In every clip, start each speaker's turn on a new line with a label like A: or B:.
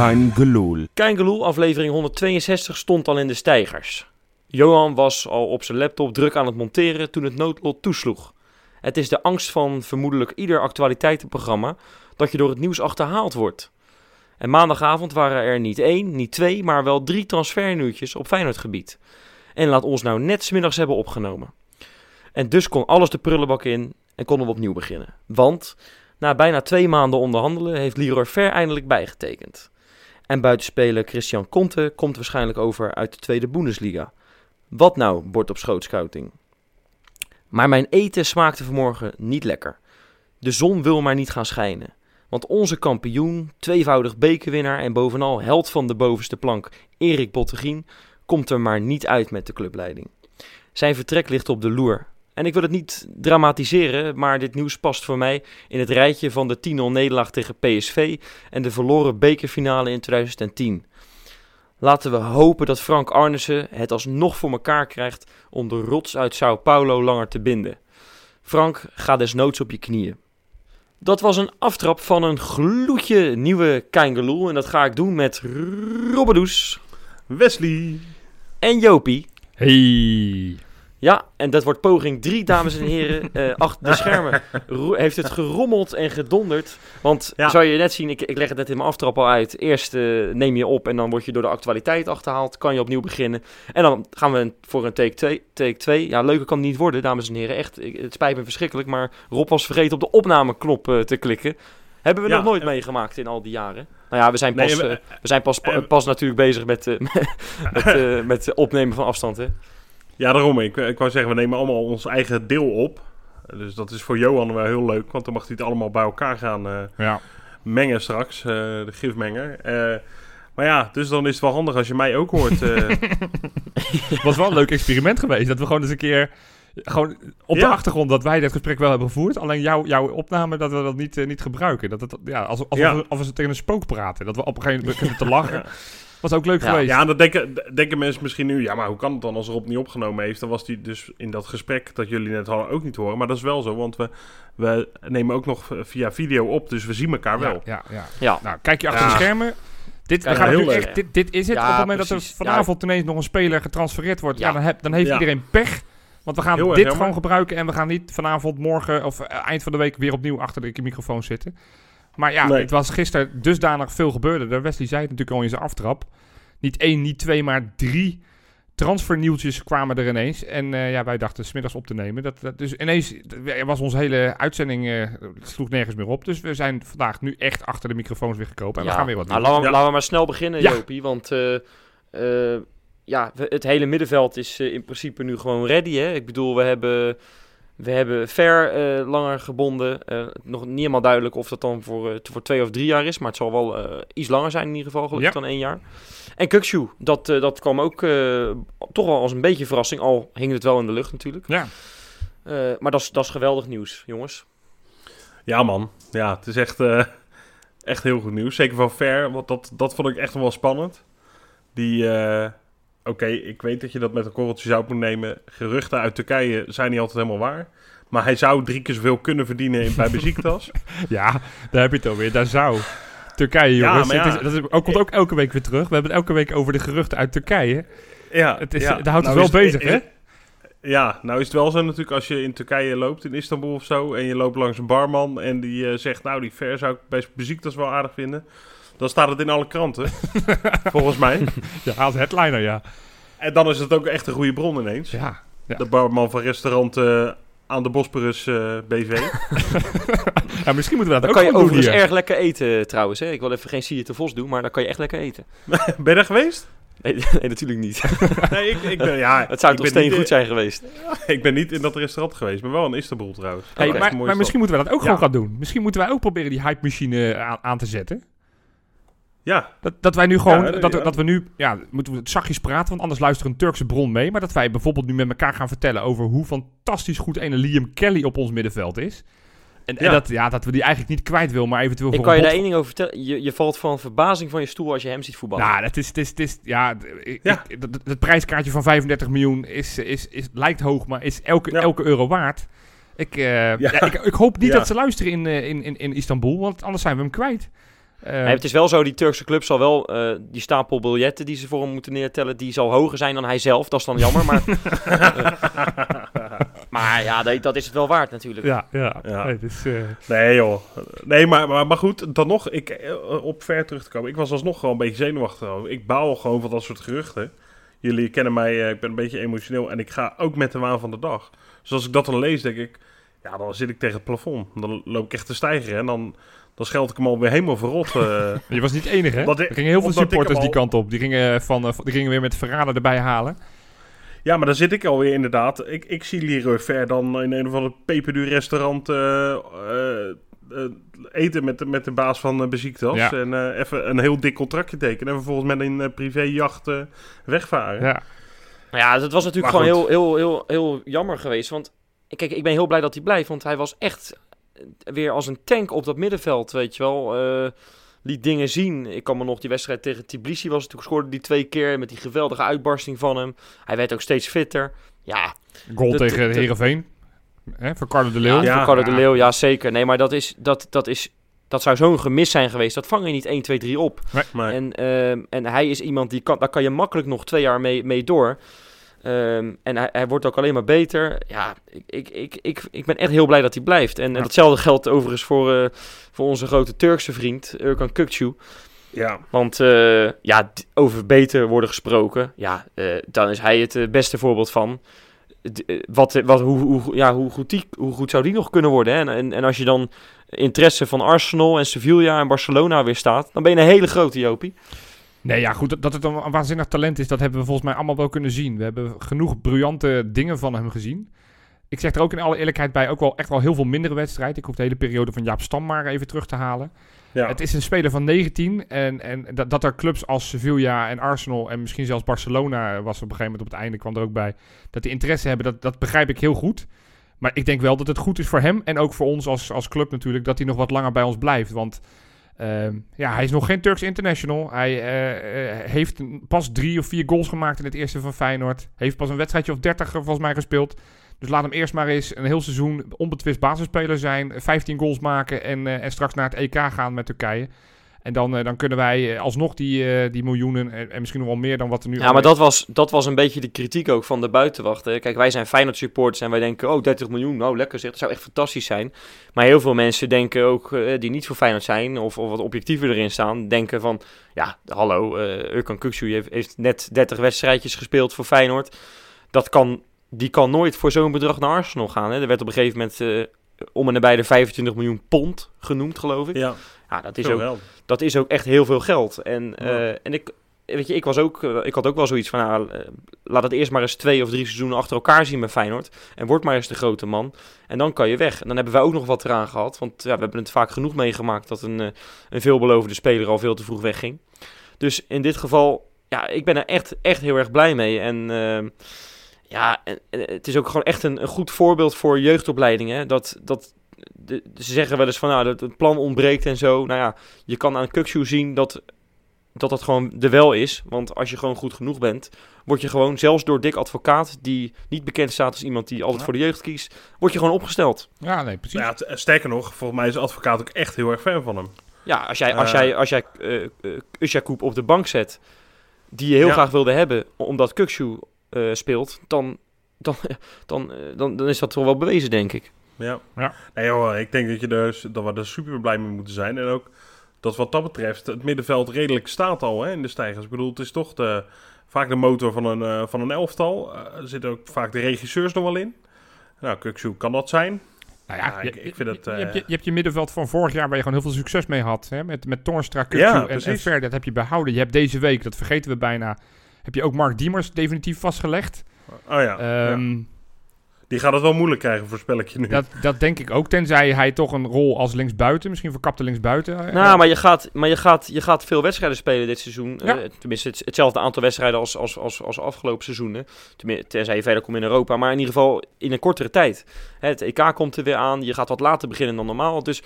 A: Kein Geloel.
B: Kein Geloel, aflevering 162, stond al in de stijgers. Johan was al op zijn laptop druk aan het monteren toen het noodlot toesloeg. Het is de angst van vermoedelijk ieder actualiteitenprogramma dat je door het nieuws achterhaald wordt. En maandagavond waren er niet één, niet twee, maar wel drie transfernieuwtjes op Feyenoordgebied. En laat ons nou net smiddags hebben opgenomen. En dus kon alles de prullenbak in en konden we opnieuw beginnen. Want na bijna twee maanden onderhandelen heeft Leroy Ver eindelijk bijgetekend. En buitenspeler Christian Conte komt waarschijnlijk over uit de tweede Bundesliga. Wat nou, bord op schootscouting? Maar mijn eten smaakte vanmorgen niet lekker. De zon wil maar niet gaan schijnen. Want onze kampioen, tweevoudig bekerwinnaar en bovenal held van de bovenste plank, Erik Bottegien, komt er maar niet uit met de clubleiding. Zijn vertrek ligt op de loer. En ik wil het niet dramatiseren, maar dit nieuws past voor mij in het rijtje van de 10-0 nederlaag tegen PSV en de verloren bekerfinale in 2010. Laten we hopen dat Frank Arnissen het alsnog voor elkaar krijgt om de rots uit Sao Paulo langer te binden. Frank, ga desnoods op je knieën. Dat was een aftrap van een gloedje nieuwe Keingeloel. En dat ga ik doen met Robbedoes
C: Wesley.
B: en Jopie.
D: Hey.
B: Ja, en dat wordt poging 3, dames en heren. Eh, achter de schermen heeft het gerommeld en gedonderd. Want,
C: Ja.
B: zou je net zien, ik, ik leg het net in mijn aftrap al uit. Eerst eh, neem je op en dan word je door de actualiteit achterhaald. Kan je opnieuw beginnen. En dan gaan we voor een take 2. Take 2. Ja, leuker kan het niet worden, dames en heren. Echt, ik- het spijt me verschrikkelijk. Maar Rob was vergeten op de opnameknop eh, te klikken. Hebben we
C: Ja,
B: nog nooit
C: en-
B: meegemaakt in al die jaren. Nou ja, we zijn pas,
C: Nee, we-
B: we zijn pas, pas natuurlijk bezig met, met, met opnemen van afstand. Hè?
C: Ja, daarom. Ik, ik wou zeggen, we nemen allemaal ons eigen deel op. Dus dat is voor Johan wel heel leuk, want dan mag hij het allemaal bij elkaar gaan eh,
D: Ja.
C: mengen straks, eh, de gifmenger. Eh, maar ja, dus dan is het wel handig als je mij ook hoort.
D: Het was wel een leuk experiment geweest. Dat we gewoon eens een keer... Gewoon op de
C: Ja.
D: achtergrond dat wij dit gesprek wel hebben gevoerd. Alleen jouw jouw opname dat we dat niet, niet gebruiken. Dat het, ja, alsof, alsof,
C: Ja.
D: We, alsof we tegen een spook praten. Dat we op een gegeven moment beginnen te lachen. Was ook leuk
B: Ja.
D: geweest.
C: ja, en dan denken, denken mensen misschien nu, ja, maar hoe kan het dan als Rob niet opgenomen heeft? Dan was hij dus in dat gesprek dat jullie net hadden ook niet horen. Maar dat is wel zo, want we, we nemen ook nog via video op, dus we zien elkaar wel.
D: Ja, ja, ja. Nou, kijk je achter
C: Ja.
D: de schermen. Dit,
C: heel leuk.
D: echt, dit, dit is het.
B: Ja,
D: op het moment dat er vanavond ineens nog een speler getransfereerd wordt, ja.
B: Ja.
D: dan, heb, dan heeft
C: Ja.
D: iedereen pech. Want we gaan
C: Heel
D: dit gewoon gebruiken en we gaan niet vanavond, morgen of eh, eind van de week weer opnieuw achter de microfoon zitten. Maar ja,
C: Nee.
D: het was gisteren dusdanig veel gebeurde. Wesley zei het natuurlijk al in zijn aftrap. Niet één, niet twee, maar drie transfernieuwtjes kwamen er ineens. En eh, ja, wij dachten smiddags op te nemen. Dat, dat, dus ineens was onze hele uitzending, eh, het sloeg nergens meer op. Dus we zijn vandaag nu echt achter de microfoons weer gekomen. En we gaan weer wat
B: nou,
D: doen.
B: laten, we,
C: Ja.
B: laten we maar snel beginnen,
D: Ja.
B: Jopie. Want eh, eh, ja, het hele middenveld is in principe nu gewoon ready. Hè? Ik bedoel, we hebben, we hebben Ver eh, langer gebonden. Eh, nog niet helemaal duidelijk of dat dan voor, eh, voor twee of drie jaar is. Maar het zal wel iets langer zijn in ieder geval, gelukkig
D: Ja.
B: dan één jaar. En Kukshu, dat, dat kwam ook toch wel als een beetje verrassing. Al hing het wel in de lucht natuurlijk.
D: Ja.
B: Maar dat is, dat is geweldig nieuws, jongens.
C: Ja, man. Ja, het is echt, echt heel goed nieuws. Zeker van Ver, want dat, dat vond ik echt wel spannend. Die, oké, ik weet dat je dat met een korreltje zout moet nemen. Geruchten uit Turkije zijn niet altijd helemaal waar. Maar hij zou drie keer zoveel kunnen verdienen bij Besiktas.
D: Ja, daar heb je het alweer. Daar zou. Turkije, jongens.
C: ja.
D: Het is, dat is, ook, komt ook elke week weer terug. We hebben het elke week over de geruchten uit Turkije.
C: ja,
D: Het is-
C: ja.
D: dat houdt ons
C: Nou
D: wel bezig, hè?
C: Ja, nou is het wel zo natuurlijk als je in Turkije loopt, in Istanbul of zo, en je loopt langs een barman en die eh, zegt, nou die Ver zou ik bij Besiktas wel aardig vinden. Dan staat het in alle kranten, volgens mij.
D: Ja, als headliner, ja.
C: En dan is het ook echt een goede bron ineens.
D: Ja, ja.
C: De barman van restaurant eh, aan de Bosporus eh, BV.
D: ja misschien moeten we dat
B: Dan
D: ook
B: kan je overigens
D: hier.
B: erg lekker eten trouwens. Hè? Ik wil even geen Sier te Vos doen, maar dan kan je echt lekker eten.
C: ben je daar geweest?
B: Nee, nee natuurlijk niet.
C: Nee, ik, ik ben, ja,
B: Het zou
C: ik
B: toch
C: ben
B: steen
C: niet,
B: goed zijn geweest.
C: eh, Ik ben niet in dat restaurant geweest, maar wel in Istanbul trouwens.
D: Hey, maar, misschien moeten we dat ook
C: Ja.
D: gewoon gaan doen. Misschien moeten wij ook proberen die hype-machine aan, aan te zetten.
C: Ja,
D: Dat, dat wij nu gewoon,
C: Ja,
D: dat,
C: ja.
D: dat we nu, ja, moeten we het zachtjes praten, want anders luistert een Turkse bron mee. Maar dat wij bijvoorbeeld nu met elkaar gaan vertellen over hoe fantastisch goed ene Liam Kelly op ons middenveld is. En, en
C: Ja.
D: dat, ja, dat we die eigenlijk niet kwijt wil, maar eventueel
B: Ik
D: voor
B: kan je daar één ding over vertellen. Je, je valt van verbazing van je stoel als je hem ziet voetballen.
D: Nou, het is, het is, het is ja, ik-
C: Ja.
D: ik- dat- dat- prijskaartje van 35 miljoen is, is, is, lijkt hoog, maar is elke,
C: Ja.
D: elke euro waard. Ik, eh, ja.
C: Ja.
D: ik, ik hoop niet
C: Ja.
D: dat ze luisteren in, eh, in, in, in Istanbul, want anders zijn we hem kwijt. Eh,
B: Nee, het is wel zo, die Turkse club zal wel eh, die stapel biljetten die ze voor hem moeten neertellen, die zal hoger zijn dan hij zelf. Dat is dan jammer, maar, maar ja, dat is het wel waard natuurlijk.
D: ja, ja.
C: Ja.
D: Nee, dus, eh,
C: Nee joh. Nee, maar, maar, maar goed, dan nog, ik, eh, op ver terug te komen. Ik was alsnog gewoon een beetje zenuwachtig. Ik baal gewoon van dat soort geruchten. Jullie kennen mij, eh, ik ben een beetje emotioneel en ik ga ook met de waan van de dag. Dus als ik dat dan lees, denk ik, ja, dan zit ik tegen het plafond. Dan loop ik echt te stijgeren en dan, dan scheld ik hem alweer helemaal verrot. eh.
D: je was niet de enige, hè? Er gingen heel veel supporters die kant op. Die gingen, van, eh, die gingen weer met verraden erbij halen.
C: ja, maar dan zit ik alweer inderdaad. Ik, ik zie Leroy Ver dan in een of ander peperduur restaurant eh, eh, eh, eten met, de- met de baas van uh, Beziektas.
D: Ja.
C: En eh, even een heel dik contractje tekenen. En vervolgens met een eh, privéjacht eh, wegvaren.
D: Ja.
B: Ja, het was natuurlijk gewoon heel, heel, heel, heel jammer geweest. Want kijk, ik ben heel blij dat hij blijft. Want hij was echt weer als een tank op dat middenveld, weet je wel. Eh, liet dingen zien. Ik kan me nog die wedstrijd tegen Tbilisi was. Toen scoorde die twee keer met die geweldige uitbarsting van hem. Hij werd ook steeds fitter. Ja,
D: Goal
B: De-
D: tegen
B: de- de-
D: Heerenveen. Hè, van Carlo de Leeuw.
B: ja,
C: Ja.
B: voor Carlo de Leeuw, ja zeker. Nee, maar dat is, dat, dat is, dat zou zo'n gemis zijn geweest. Dat vang je niet 1, 2, 3 op.
C: Maar,
B: En, ehm, en hij is iemand die kan, daar kan je makkelijk nog twee jaar mee, mee door. Ehm, en hij, hij wordt ook alleen maar beter. Ja, ik, ik, ik, ik, ik ben echt heel blij dat hij blijft. En, hetzelfde geldt overigens voor, eh, voor onze grote Turkse vriend, Urkan Kukcu.
C: ja,
B: Want eh, ja, over beter worden gesproken, ja, eh, dan is hij het beste voorbeeld van. D- wat, wat, hoe, hoe, ja, hoe, goed die, hoe goed zou die nog kunnen worden? Hè? En, en, en als je dan interesse van Arsenal en Sevilla en Barcelona weer staat, dan ben je een hele grote Jopie.
D: Nee, ja, goed. dat- het een een waanzinnig talent is, dat hebben we volgens mij allemaal wel kunnen zien. We hebben genoeg briljante dingen van hem gezien. Ik zeg er ook in alle eerlijkheid bij, ook wel echt wel heel veel mindere wedstrijden. Ik hoef de hele periode van Jaap Stam maar even terug te halen.
C: ja.
D: Het is een speler van 19 en, en dat, dat er clubs als Sevilla en Arsenal en misschien zelfs Barcelona was op een gegeven moment op het einde kwam er ook bij, dat die interesse hebben, dat, dat begrijp ik heel goed. Maar ik denk wel dat het goed is voor hem en ook voor ons als, als club natuurlijk, dat hij nog wat langer bij ons blijft. Want ehm, ja, hij is nog geen Turks international. Hij eh, eh, heeft pas drie of vier goals gemaakt in het eerste van Feyenoord. Heeft pas een wedstrijdje of 30 volgens mij gespeeld. Dus laat hem eerst maar eens een heel seizoen onbetwist basisspeler zijn. 15 goals maken en, eh, en straks naar het EK gaan met Turkije. En dan, eh, dan kunnen wij eh, alsnog die, eh, die miljoenen en, en misschien nog wel meer dan wat er nu...
B: Ja, maar dat was, dat was een beetje de kritiek ook van de buitenwacht. hè. Kijk, wij zijn Feyenoord supporters en wij denken, oh, 30 miljoen, nou lekker zeg, dat zou echt fantastisch zijn. Maar heel veel mensen denken ook, die niet voor Feyenoord zijn of, of wat objectiever erin staan, denken van, ja, hallo, eh Urkan Kukcu heeft, heeft net 30 wedstrijdjes gespeeld voor Feyenoord. Dat kan, die kan nooit voor zo'n bedrag naar Arsenal gaan. Hè. Er werd op een gegeven moment eh, om en nabij de 25 miljoen pond genoemd, geloof ik.
C: ja,
B: Ja, dat is ook dat is ook echt heel veel geld. En,
C: Ja.
B: eh, en ik, weet je, ik, was ook, eh, ik had ook wel zoiets van, nou, eh, laat het eerst maar eens twee of drie seizoenen achter elkaar zien met Feyenoord. En word maar eens de grote man. En dan kan je weg. En dan hebben wij ook nog wat eraan gehad. Want ja, we hebben het vaak genoeg meegemaakt dat een, een veelbelovende speler al veel te vroeg wegging. Dus in dit geval, ja, ik ben er echt, echt heel erg blij mee. En ehm, ja, het is ook gewoon echt een, een goed voorbeeld voor jeugdopleidingen. Dat, dat, de, ze zeggen wel eens van, nou, dat het plan ontbreekt en zo. Nou ja, je kan aan Kukshoe zien dat, dat dat gewoon de wel is. Want als je gewoon goed genoeg bent, word je gewoon, zelfs door Dick Advocaat, die niet bekend staat als iemand die altijd
D: Ja.
B: voor de jeugd kiest, word je gewoon opgesteld.
D: Ja, nee, precies.
C: Nou ja, eh, sterker nog, volgens mij is de advocaat ook echt heel erg fan van hem.
B: Ja, als jij, als
C: Eh.
B: jij, als jij eh eh, Usjakoub op de bank zet, die je heel
C: Ja.
B: graag wilde hebben, omdat Kukshoe eh, speelt, dan, dan, dan, dan, dan is dat toch wel bewezen, denk ik.
C: Ja.
D: Ja.
C: Nee ik denk dat, je er, dat we er super blij mee moeten zijn. En ook dat wat dat betreft het middenveld redelijk staat al hè, in de stijgers. Ik bedoel, het is toch de, vaak de motor van een, eh, van een elftal. Eh, er zitten ook vaak de regisseurs nog wel in. Nou, Kuksu kan dat zijn.
D: Nou ja,
C: Ja, ik-
D: je,
C: ik vind het,
D: je,
C: eh,
D: je, je hebt je middenveld van vorig jaar waar je gewoon heel veel succes mee had. Hè? Met, met Toornstra, Kukcu
C: Ja,
D: en, en. Ver, dat heb je behouden. Je hebt deze week, dat vergeten we bijna, heb je ook Mark Diemers definitief vastgelegd.
C: Oh ja, ja. Die gaat het wel moeilijk krijgen, voorspel ik je nu.
D: dat, dat denk ik ook, tenzij hij toch een rol als linksbuiten, misschien verkapte linksbuiten. eh,
B: Nou, maar je gaat, maar je gaat, je gaat veel wedstrijden spelen dit seizoen.
D: Ja.
B: Eh, tenminste, het, hetzelfde aantal wedstrijden als, als, als, als afgelopen seizoenen. Tenzij je verder komt in Europa. Maar in ieder geval in een kortere tijd. Hè, het EK komt er weer aan. Je gaat wat later beginnen dan normaal. Dus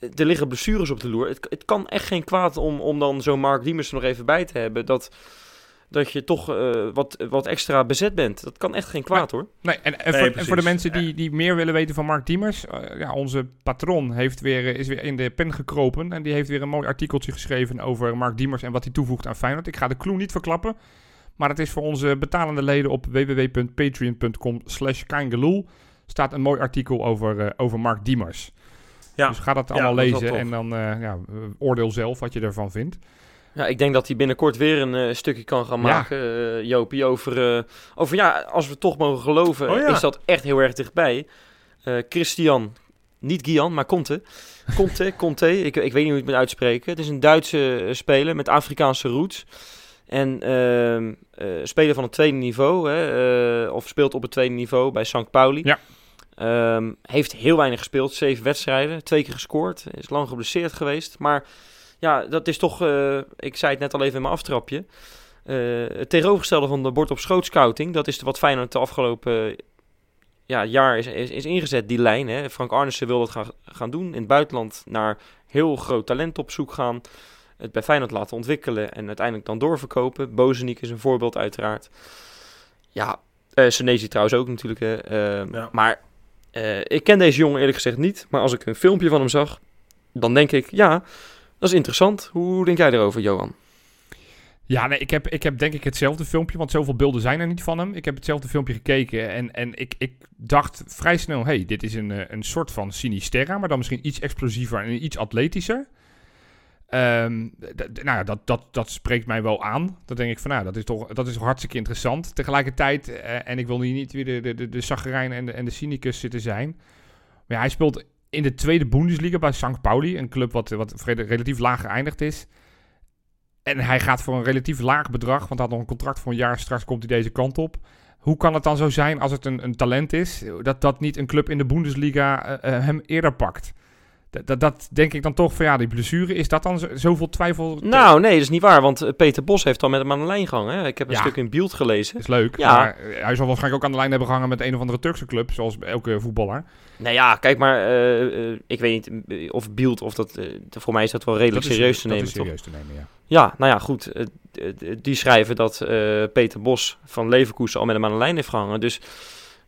B: eh, er liggen blessures op de loer. Het, het kan echt geen kwaad om, om dan zo'n Mark Diemers er nog even bij te hebben. Dat, dat je toch eh, wat, wat extra bezet bent. Dat kan echt geen kwaad hoor.
D: Nee, en, en,
C: Nee,
D: voor, en voor de mensen die, die meer willen weten van Mark Diemers. eh, ja, onze patron heeft weer, eh, is weer in de pen gekropen. En die heeft weer een mooi artikeltje geschreven over Mark Diemers en wat hij toevoegt aan Feyenoord. Ik ga de clue niet verklappen. Maar het is voor onze betalende leden op www.patreon.com slash Kangeloel. Staat een mooi artikel over, eh, over Mark Diemers.
C: Ja.
D: Dus ga dat
C: Ja,
D: allemaal lezen en dan eh, ja, oordeel zelf wat je ervan vindt.
B: Ja, ik denk dat hij binnenkort weer een eh, stukje kan gaan
D: Ja.
B: maken, eh Jopie, over, eh, over ja, als we toch mogen geloven,
C: Oh ja.
B: is dat echt heel erg dichtbij. Christian, niet Gian, maar Conte. Conte, Conte, ik, ik weet niet hoe ik het moet uitspreken. Het is een Duitse speler met Afrikaanse roots. En ehm eh, speler van het tweede niveau, hè, of speelt op het tweede niveau bij St. Pauli.
D: Ja.
B: Ehm, heeft heel weinig gespeeld, zeven wedstrijden, twee keer gescoord. Is lang geblesseerd geweest, maar ja, dat is toch, eh, ik zei het net al even in mijn aftrapje. eh, het tegenovergestelde van de bord op schoot scouting. Dat is wat Feyenoord de afgelopen ja, jaar is, is, is ingezet, die lijn. Hè. Frank Arnissen wil dat gaan, gaan doen. In het buitenland naar heel groot talent op zoek gaan. Het bij Feyenoord laten ontwikkelen en uiteindelijk dan doorverkopen. Bozeniek is een voorbeeld uiteraard. Ja, eh Senesi trouwens ook natuurlijk. Eh,
C: Ja.
B: Maar eh, ik ken deze jongen eerlijk gezegd niet. Maar als ik een filmpje van hem zag, dan denk ik, ja, dat is interessant. Hoe denk jij erover, Johan?
D: Ja, nee, ik heb, ik heb denk ik hetzelfde filmpje, want zoveel beelden zijn er niet van hem. Ik heb hetzelfde filmpje gekeken en, en ik, ik dacht vrij snel, hey, dit is een, eh, een soort van Sinisterra, maar dan misschien iets explosiever en iets atletischer. D- nou ja, dat, dat, dat spreekt mij wel aan. Dan denk ik van, nou, dat is toch, dat is toch hartstikke interessant. Tegelijkertijd, eh, en ik wil hier niet weer de, de, de, de en de, en de cynicus zitten zijn. Maar hij speelt in de tweede Bundesliga bij St. Pauli, een club wat, wat relatief laag geëindigd is. En hij gaat voor een relatief laag bedrag, want hij had nog een contract voor een jaar. Straks komt hij deze kant op. Hoe kan het dan zo zijn als het een, een talent is, dat dat niet een club in de Bundesliga eh, eh, hem eerder pakt? Dat, dat, dat denk ik dan toch van ja, die blessure, is dat dan zo- zoveel twijfel?
B: Nou, nee, dat is niet waar. Want eh, Peter Bos heeft al met hem aan de lijn gehangen. Hè? Ik heb een
D: Ja.
B: stuk in beeld gelezen.
D: is leuk.
B: Ja.
D: Maar eh, hij zal waarschijnlijk ook aan de lijn hebben gehangen met een of andere Turkse club, zoals elke voetballer.
B: Nou ja, kijk maar. eh, ik weet niet of beeld of dat. voor mij is dat wel redelijk
D: Dat is-
B: serieus te
D: dat
B: nemen.
D: is
B: toch?
D: serieus te nemen, ja.
B: Ja, nou ja, goed. die schrijven dat Peter Bos van Leverkusen al met hem aan de lijn heeft gehangen. Dus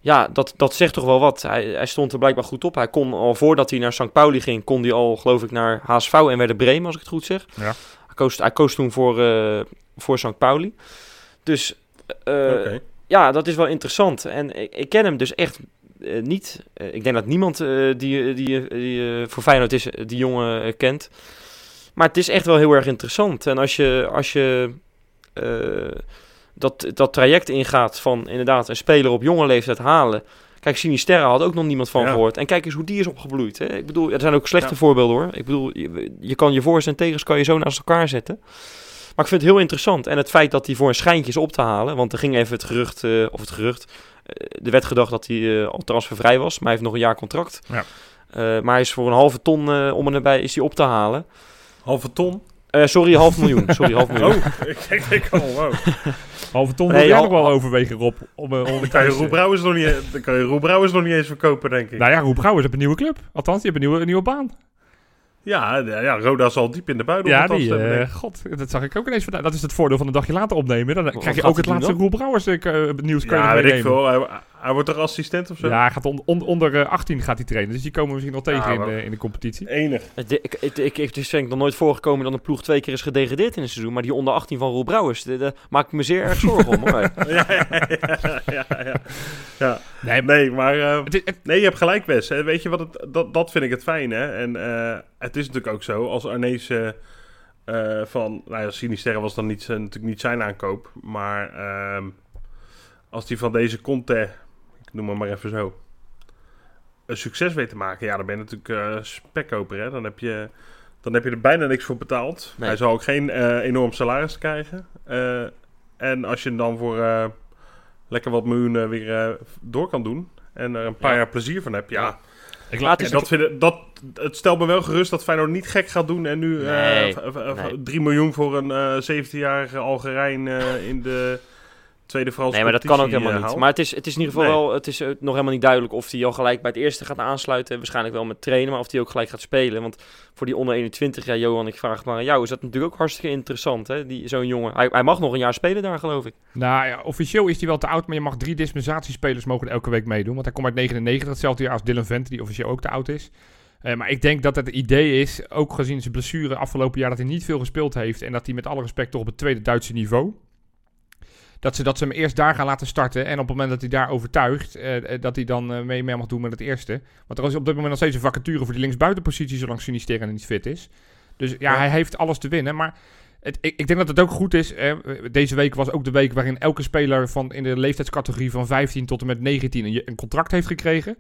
B: ja, dat, dat zegt toch wel wat. Hij, hij stond er blijkbaar goed op. Hij kon al voordat hij naar St. Pauli ging, kon hij al, geloof ik, naar HSV en Werder Bremen, als ik het goed zeg.
D: Ja.
B: Hij, koos, hij koos toen voor, eh, voor St. Pauli. Dus eh, ja, dat is wel interessant. En ik, ik ken hem dus echt eh, niet. Ik denk dat niemand die, die, die voor Feyenoord is, die jongen kent. Maar het is echt wel heel erg interessant. En als je, als je dat, dat traject ingaat van inderdaad een speler op jonge leeftijd halen. Kijk, Sinisterra had ook nog niemand van
C: Ja.
B: gehoord. En kijk eens hoe die is opgebloeid. Hè? Ik bedoel, er zijn ook slechte
C: Ja.
B: voorbeelden hoor. Ik bedoel, je, je kan je voor's en tegens kan je zo naast elkaar zetten. Maar ik vind het heel interessant. En het feit dat hij voor een schijntje is op te halen. Want er ging even het gerucht, eh, of het gerucht. eh, er werd gedacht dat hij eh, al transfervrij was. Maar hij heeft nog een jaar contract.
D: Ja.
B: Maar hij is voor een halve ton om en nabij is hij op te halen.
C: Halve ton?
B: Eh, sorry, half miljoen. Sorry, half miljoen.
C: Oh, ik denk, ik oh, wow.
D: Halve ton
B: Nee,
D: wil jij
B: al-
D: nog wel
B: al-
D: overwegen, Rob. Om, eh, om
C: Dan kan je Brouwers nog niet, dan kan je Brouwers nog niet eens verkopen, denk ik.
D: Nou ja, Roep Brouwers heeft een nieuwe club. Althans, die heeft een nieuwe, een nieuwe baan.
C: Ja, ja, Roda zal diep in de buidel
D: Ja, die, eh, god, dat zag ik ook ineens vandaag. Dat is het voordeel van een dagje later opnemen. Dan krijg je ook het laatste Roel Brouwers eh, nieuws kan je
C: Ja, weet ik veel. Hij, hij wordt toch assistent of zo?
D: Ja, hij gaat on- on- onder eh, 18 gaat hij trainen. Dus die komen we misschien nog tegen
C: Ja,
D: in, in de competitie.
C: Enig.
B: Het, ik, ik, ik, het is denk ik nog nooit voorgekomen dat een ploeg twee keer is gedegradeerd in een seizoen. Maar die onder 18 van Roel Brouwers, daar maak ik me zeer erg zorgen om. Hoor.
C: ja, ja, ja, ja, ja. ja.
D: Nee,
C: Nee, maar... eh,
D: Het is- het-
C: nee, je hebt gelijk, Wes. hè. Weet je wat? Het, dat, dat vind ik het fijn, hè. En eh, het is natuurlijk ook zo, als Arnees van... Nou ja, Sinisterre was dan niet, zijn- natuurlijk niet zijn aankoop. Maar ehm, als die van deze Conte, noem hem maar even zo... een succes weet te maken, ja, dan ben je natuurlijk eh spekkoper, hè. Dan heb je... Dan heb je er bijna niks voor betaald.
B: Nee.
C: Hij zal ook geen eh, enorm salaris krijgen. Eh, en als je hem dan voor eh, lekker wat miljoenen weer eh, door kan doen... en er een paar
B: Ja.
C: jaar plezier van heb, ja...
B: Ja.
D: ik
B: laat
C: dat vind ik- dat, het stelt me wel gerust dat Feyenoord niet gek gaat doen en nu eh,
B: Nee,
C: v- v- v-
B: nee.
C: 3 miljoen voor een eh 17-jarige Algerijn eh, in de tweede Franse
B: Nee, maar dat kan ook helemaal
C: eh,
B: niet.
C: haalt.
B: Maar het is, het is in ieder geval
C: Nee.
B: wel, het is eh, nog helemaal niet duidelijk of hij al gelijk bij het eerste gaat aansluiten. Waarschijnlijk wel met trainen, maar of hij ook gelijk gaat spelen. Want voor die onder 21, ja, Johan, ik vraag het maar aan jou, is dat natuurlijk ook hartstikke interessant, hè? Die, zo'n jongen. Hij, hij mag nog een jaar spelen daar, geloof ik.
D: Nou ja, officieel is hij wel te oud, maar je mag drie dispensatiespelers mogen elke week meedoen. Want hij komt uit 99, hetzelfde jaar als Dylan Vente, die officieel ook te oud is. Eh, maar ik denk dat het idee is, ook gezien zijn blessure afgelopen jaar, dat hij niet veel gespeeld heeft. En dat hij met alle respect toch op het tweede Duitse niveau. Dat ze, dat ze hem eerst daar gaan laten starten. En op het moment dat hij daar overtuigt, eh, eh, dat hij dan eh, mee, mee mag doen met het eerste. Want er is op dit moment nog steeds een vacature voor die linksbuitenpositie, zolang Sinisterra niet fit is. Dus ja,
C: Ja.
D: hij heeft alles te winnen. Maar het, ik, ik denk dat het ook goed is. eh, deze week was ook de week waarin elke speler van in de leeftijdscategorie van 15 tot en met 19 een, een contract heeft gekregen.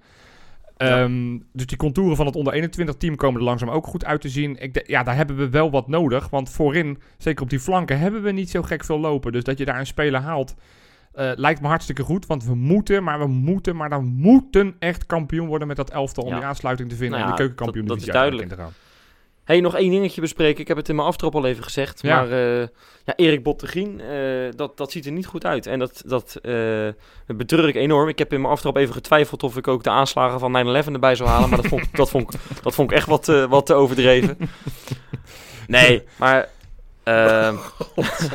C: Ja.
D: Ehm, dus die contouren van het onder 21 team komen er langzaam ook goed uit te zien. Ik de- ja, daar hebben we wel wat nodig. Want voorin, zeker op die flanken, hebben we niet zo gek veel lopen. Dus dat je daar een speler haalt, eh, lijkt me hartstikke goed. Want we moeten, maar we moeten, maar dan moeten echt kampioen worden met dat elftal. Om
B: Ja.
D: die aansluiting te vinden
B: Nou
D: en
B: ja,
D: de keukenkampioen
B: dat- dat is duidelijk.
D: in te gaan.
B: Hey, nog één dingetje bespreken. Ik heb het in mijn aftrap al even gezegd.
D: Ja.
B: Maar eh, ja, Erik Bottegien, eh, dat, dat ziet er niet goed uit. En dat, dat, eh, dat betreur ik enorm. Ik heb in mijn aftrap even getwijfeld of ik ook de aanslagen van 9-11 erbij zou halen. Maar dat vond, ik- dat vond, dat vond ik echt wat, eh, wat te overdreven. Nee, maar... ehm,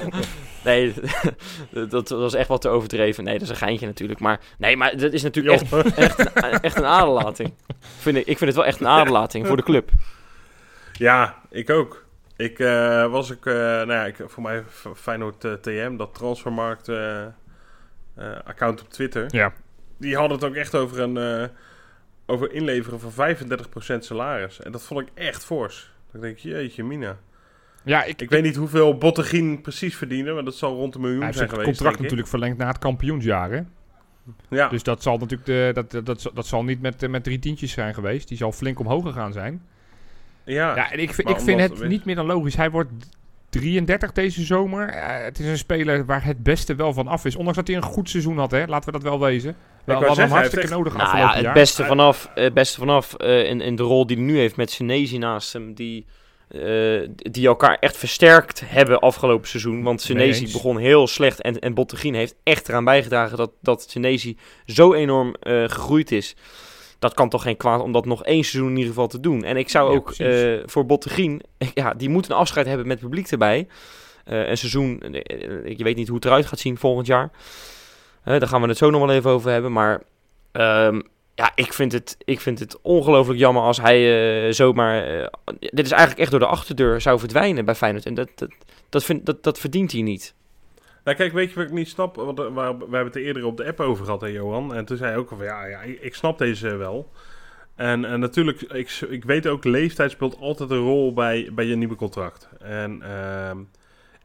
B: nee, dat was echt wat te overdreven. Nee, dat is een geintje natuurlijk. Maar nee, maar dat is natuurlijk echt, echt, een- echt een aderlating. Vind ik, ik vind het wel echt een aderlating voor de club.
C: Ja, ik ook. Ik eh, was ik, eh, nou ja, ik, voor mij Feyenoord eh, TM, dat transfermarkt account op Twitter.
D: Ja.
C: Die hadden het ook echt over een over inleveren van 35% salaris. En dat vond ik echt fors. Dan denk ik, jeetje mina.
D: Ja, ik,
C: Ik weet niet hoeveel Bottegien precies verdiende, maar dat zal rond een miljoen
D: hij heeft
C: zijn geweest.
D: contract
C: denk ik.
D: natuurlijk verlengd na het kampioensjaar. Hè?
C: Ja,
D: Dus dat zal natuurlijk de, dat, dat, dat, dat zal niet met, met drie tientjes zijn geweest. Die zal flink omhoog gegaan zijn.
C: Ja.
D: Ja, en ik, ik vind het niet meer dan logisch. Hij wordt 33 deze zomer. Eh, het is een speler waar het beste wel van af is. Ondanks dat hij een goed seizoen had, hè? laten we dat wel wezen. We hadden hem hartstikke
C: heeft
D: nodig
B: Nou ja, het
D: jaar.
B: beste vanaf, het beste vanaf eh, in, in de rol die hij nu heeft met Senezi naast hem, die, eh, die elkaar echt versterkt hebben afgelopen seizoen. Want Senezi begon heel slecht en, en Bottegien heeft echt eraan bijgedragen dat, dat Senezi zo enorm eh, gegroeid is. Dat kan toch geen kwaad om dat nog één seizoen in ieder geval te doen. En ik zou
D: Ja,
B: ook eh, voor Bottegien, ja, die moet een afscheid hebben met publiek erbij. Eh, een seizoen, eh, je weet niet hoe het eruit gaat zien volgend jaar. Daar gaan we het zo nog wel even over hebben. Maar ehm, ja, ik vind het, ik vind het ongelooflijk jammer als hij zomaar... dit is eigenlijk echt door de achterdeur zou verdwijnen bij Feyenoord. En dat, dat, dat, vind, dat, dat verdient hij niet.
C: Nou, kijk, weet je wat ik niet snap? Eh, waar, we hebben het er eerder op de app over gehad, hè, Johan. En toen zei hij ook al van, ja, ja ik, snap deze wel. En, en natuurlijk, ik, ik weet ook, leeftijd speelt altijd een rol bij, bij je nieuwe contract. En ehm,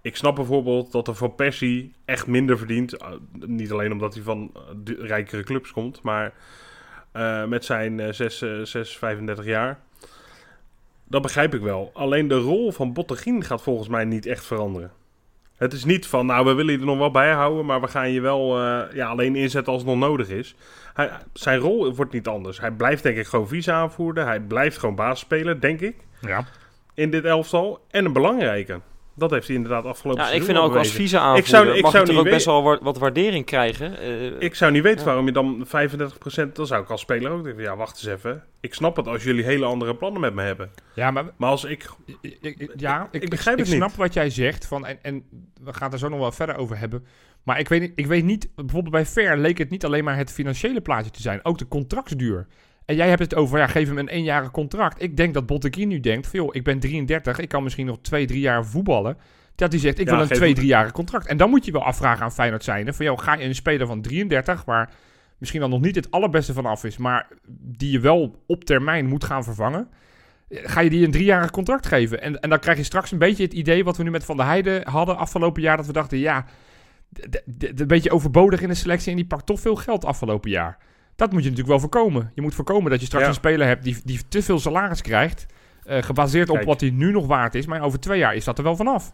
C: ik snap bijvoorbeeld dat er Van Persie echt minder verdient. Uh, niet alleen omdat hij van de rijkere clubs komt, maar met zijn uh, 6, uh, 6, 35 jaar. Dat begrijp ik wel. Alleen de rol van Bottegien gaat volgens mij niet echt veranderen. Het is niet van, nou, we willen je er nog wel bij houden, maar we gaan je wel uh, ja, alleen inzetten als het nog nodig is. Hij, zijn rol wordt niet anders. Hij blijft denk ik gewoon vice-aanvoerder. Hij blijft gewoon basisspeler, denk ik.
D: Ja.
C: In dit elftal. En een belangrijke. Dat heeft hij inderdaad afgelopen
B: Ja, ik vind ook als vice-aanvoerder
C: ik zou, ik
B: mag
C: zou
B: er ook best wel wat, wat waardering krijgen. Uh,
C: ik zou niet weten
B: ja.
C: waarom je dan 35%... Dan zou ik als speler ook denken, ja, wacht eens even. Ik snap het als jullie hele andere plannen met me hebben.
D: Ja, maar...
C: Maar als ik...
D: Ik, ik, ja, ik,
C: ik begrijp
D: ik,
C: het
D: snap
C: niet.
D: wat jij zegt. Van, en, en we gaan het er zo nog wel verder over hebben. Maar ik weet, niet- ik weet niet... Bijvoorbeeld bij Ver leek het niet alleen maar het financiële plaatje te zijn. Ook de contractsduur. En jij hebt het over, ja, geef hem een eenjarig contract. Ik denk dat Botteguin nu denkt, veel, ik ben 33, ik kan misschien nog twee, drie jaar voetballen. Dat hij zegt, ik
C: Ja,
D: wil een twee,
C: hem-
D: drie jaar contract. En dan moet je wel afvragen aan Feyenoord zijnde. Van, joh, ga je een speler van 33, waar misschien dan nog niet het allerbeste van af is, maar die je wel op termijn moet gaan vervangen. Ga je die een driejarig contract geven? En, en dan krijg je straks een beetje het idee wat we nu met Van der Heijden hadden afgelopen jaar. Dat we dachten, ja, een beetje overbodig in de selectie en die pakt toch veel geld afgelopen jaar. Dat moet je natuurlijk wel voorkomen. Je moet voorkomen dat je straks
C: Ja.
D: een speler hebt die, die te veel salaris krijgt. eh, gebaseerd op wat hij nu nog waard is. Maar over twee jaar is dat er wel vanaf.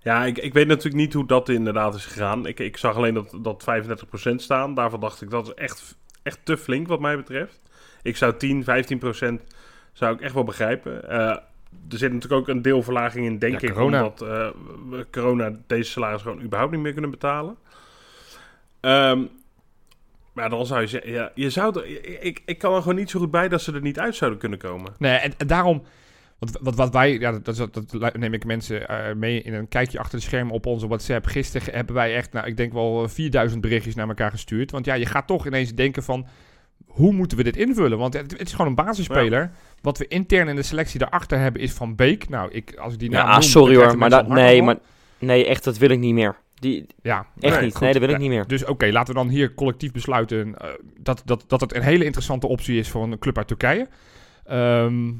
C: Ja, ik, ik weet natuurlijk niet hoe dat inderdaad is gegaan. Ik, ik zag alleen dat, dat 35% staan. Daarvan dacht ik, dat is echt, echt te flink wat mij betreft. Ik zou 10, 15% zou ik echt wel begrijpen. Eh, er zit natuurlijk ook een deelverlaging in, denk
D: Ja,
C: ik.
D: corona.
C: Omdat eh, corona deze salaris gewoon überhaupt niet meer kunnen betalen. Ehm, maar dan zou je zeggen, ja, je zou er, ik, ik kan er gewoon niet zo goed bij dat ze er niet uit zouden kunnen komen.
D: Nee, en, en daarom... Want wat, wat wij, ja, dat, dat, dat neem ik mensen eh, mee in een kijkje achter de schermen op onze WhatsApp. Gisteren hebben wij echt, nou, ik denk wel 4000 berichtjes naar elkaar gestuurd. Want ja, je gaat toch ineens denken van, hoe moeten we dit invullen? Want het, het is gewoon een basisspeler. Wat we intern in de selectie daarachter hebben is Van Beek. Nou, ik, als ik die naam
B: Ja,
D: noem,
B: sorry hoor, maar dat, nee, maar nee, echt, dat wil ik niet meer. Die,
D: Ja,
B: echt
C: Nee,
B: niet.
D: goed.
B: Nee, dat wil ik
D: Ja,
B: niet meer.
D: Dus oké, laten we dan hier collectief besluiten eh, dat, dat, dat het een hele interessante optie is voor een club uit Turkije. Ehm,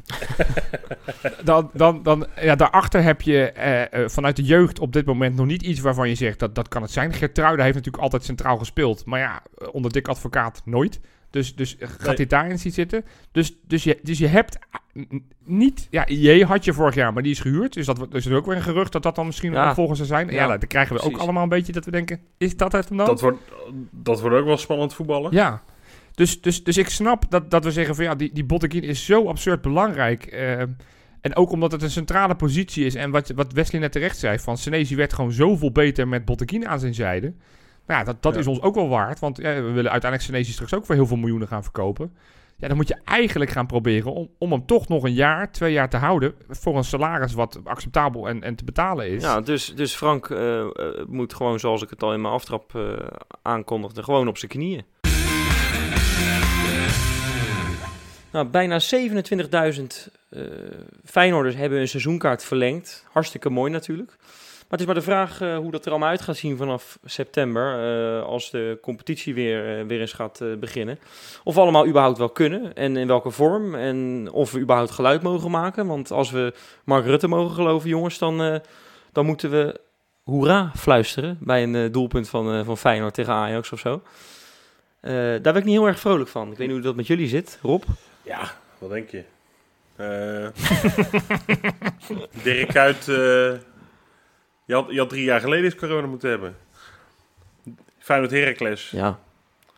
D: dan, dan, dan, ja, daarachter heb je eh, eh, vanuit de jeugd op dit moment nog niet iets waarvan je zegt dat dat kan het zijn. Gertruida heeft natuurlijk altijd centraal gespeeld, maar ja, onder dik advocaat nooit. Dus, dus gaat
C: Nee.
D: dit daarin zien zitten? Dus, dus, je, dus je hebt n- niet... Ja, IE had je vorig jaar, maar die is gehuurd. Dus dat dus er is ook weer een gerucht dat dat dan misschien
B: Ja.
D: een volgende zou zijn. Ja,
B: Ja,
D: dan krijgen we ook allemaal een beetje dat we denken, is dat het hem dan?
C: Dat wordt, dat wordt ook wel spannend voetballen.
D: Ja, dus, dus, dus ik snap dat, dat we zeggen van ja, die, die Botteguin is zo absurd belangrijk. eh, en ook omdat het een centrale positie is. En wat, wat Wesley net terecht zei, van Senesi werd gewoon zoveel beter met Botteguin aan zijn zijde. Nou ja, dat, dat
C: Ja.
D: is ons ook wel waard. Want ja, we willen uiteindelijk Senesi straks ook voor heel veel miljoenen gaan verkopen. Ja, dan moet je eigenlijk gaan proberen om, om hem toch nog een jaar, twee jaar te houden. Voor een salaris wat acceptabel en, en te betalen is.
B: Ja, dus, dus Frank eh, eh, moet gewoon, zoals ik het al in mijn aftrap eh, aankondigde, gewoon op zijn knieën. Nou, bijna 27.000 eh Feyenoorders hebben hun seizoenkaart verlengd. Hartstikke mooi natuurlijk. Maar het is maar de vraag eh, hoe dat er allemaal uit gaat zien vanaf september. eh, als de competitie weer, eh, weer eens gaat beginnen. Of we allemaal überhaupt wel kunnen en in welke vorm. En of we überhaupt geluid mogen maken. Want als we Mark Rutte mogen geloven, jongens, dan, dan moeten we hoera fluisteren bij een doelpunt van, van Feyenoord tegen Ajax of zo. Daar ben ik niet heel erg vrolijk van. Ik weet niet hoe dat met jullie zit, Rob.
C: Ja, wat denk je? Dirk eh, je, had, je had drie jaar geleden eens corona moeten hebben. Feyenoord Heracles, 1-0.
B: Ja,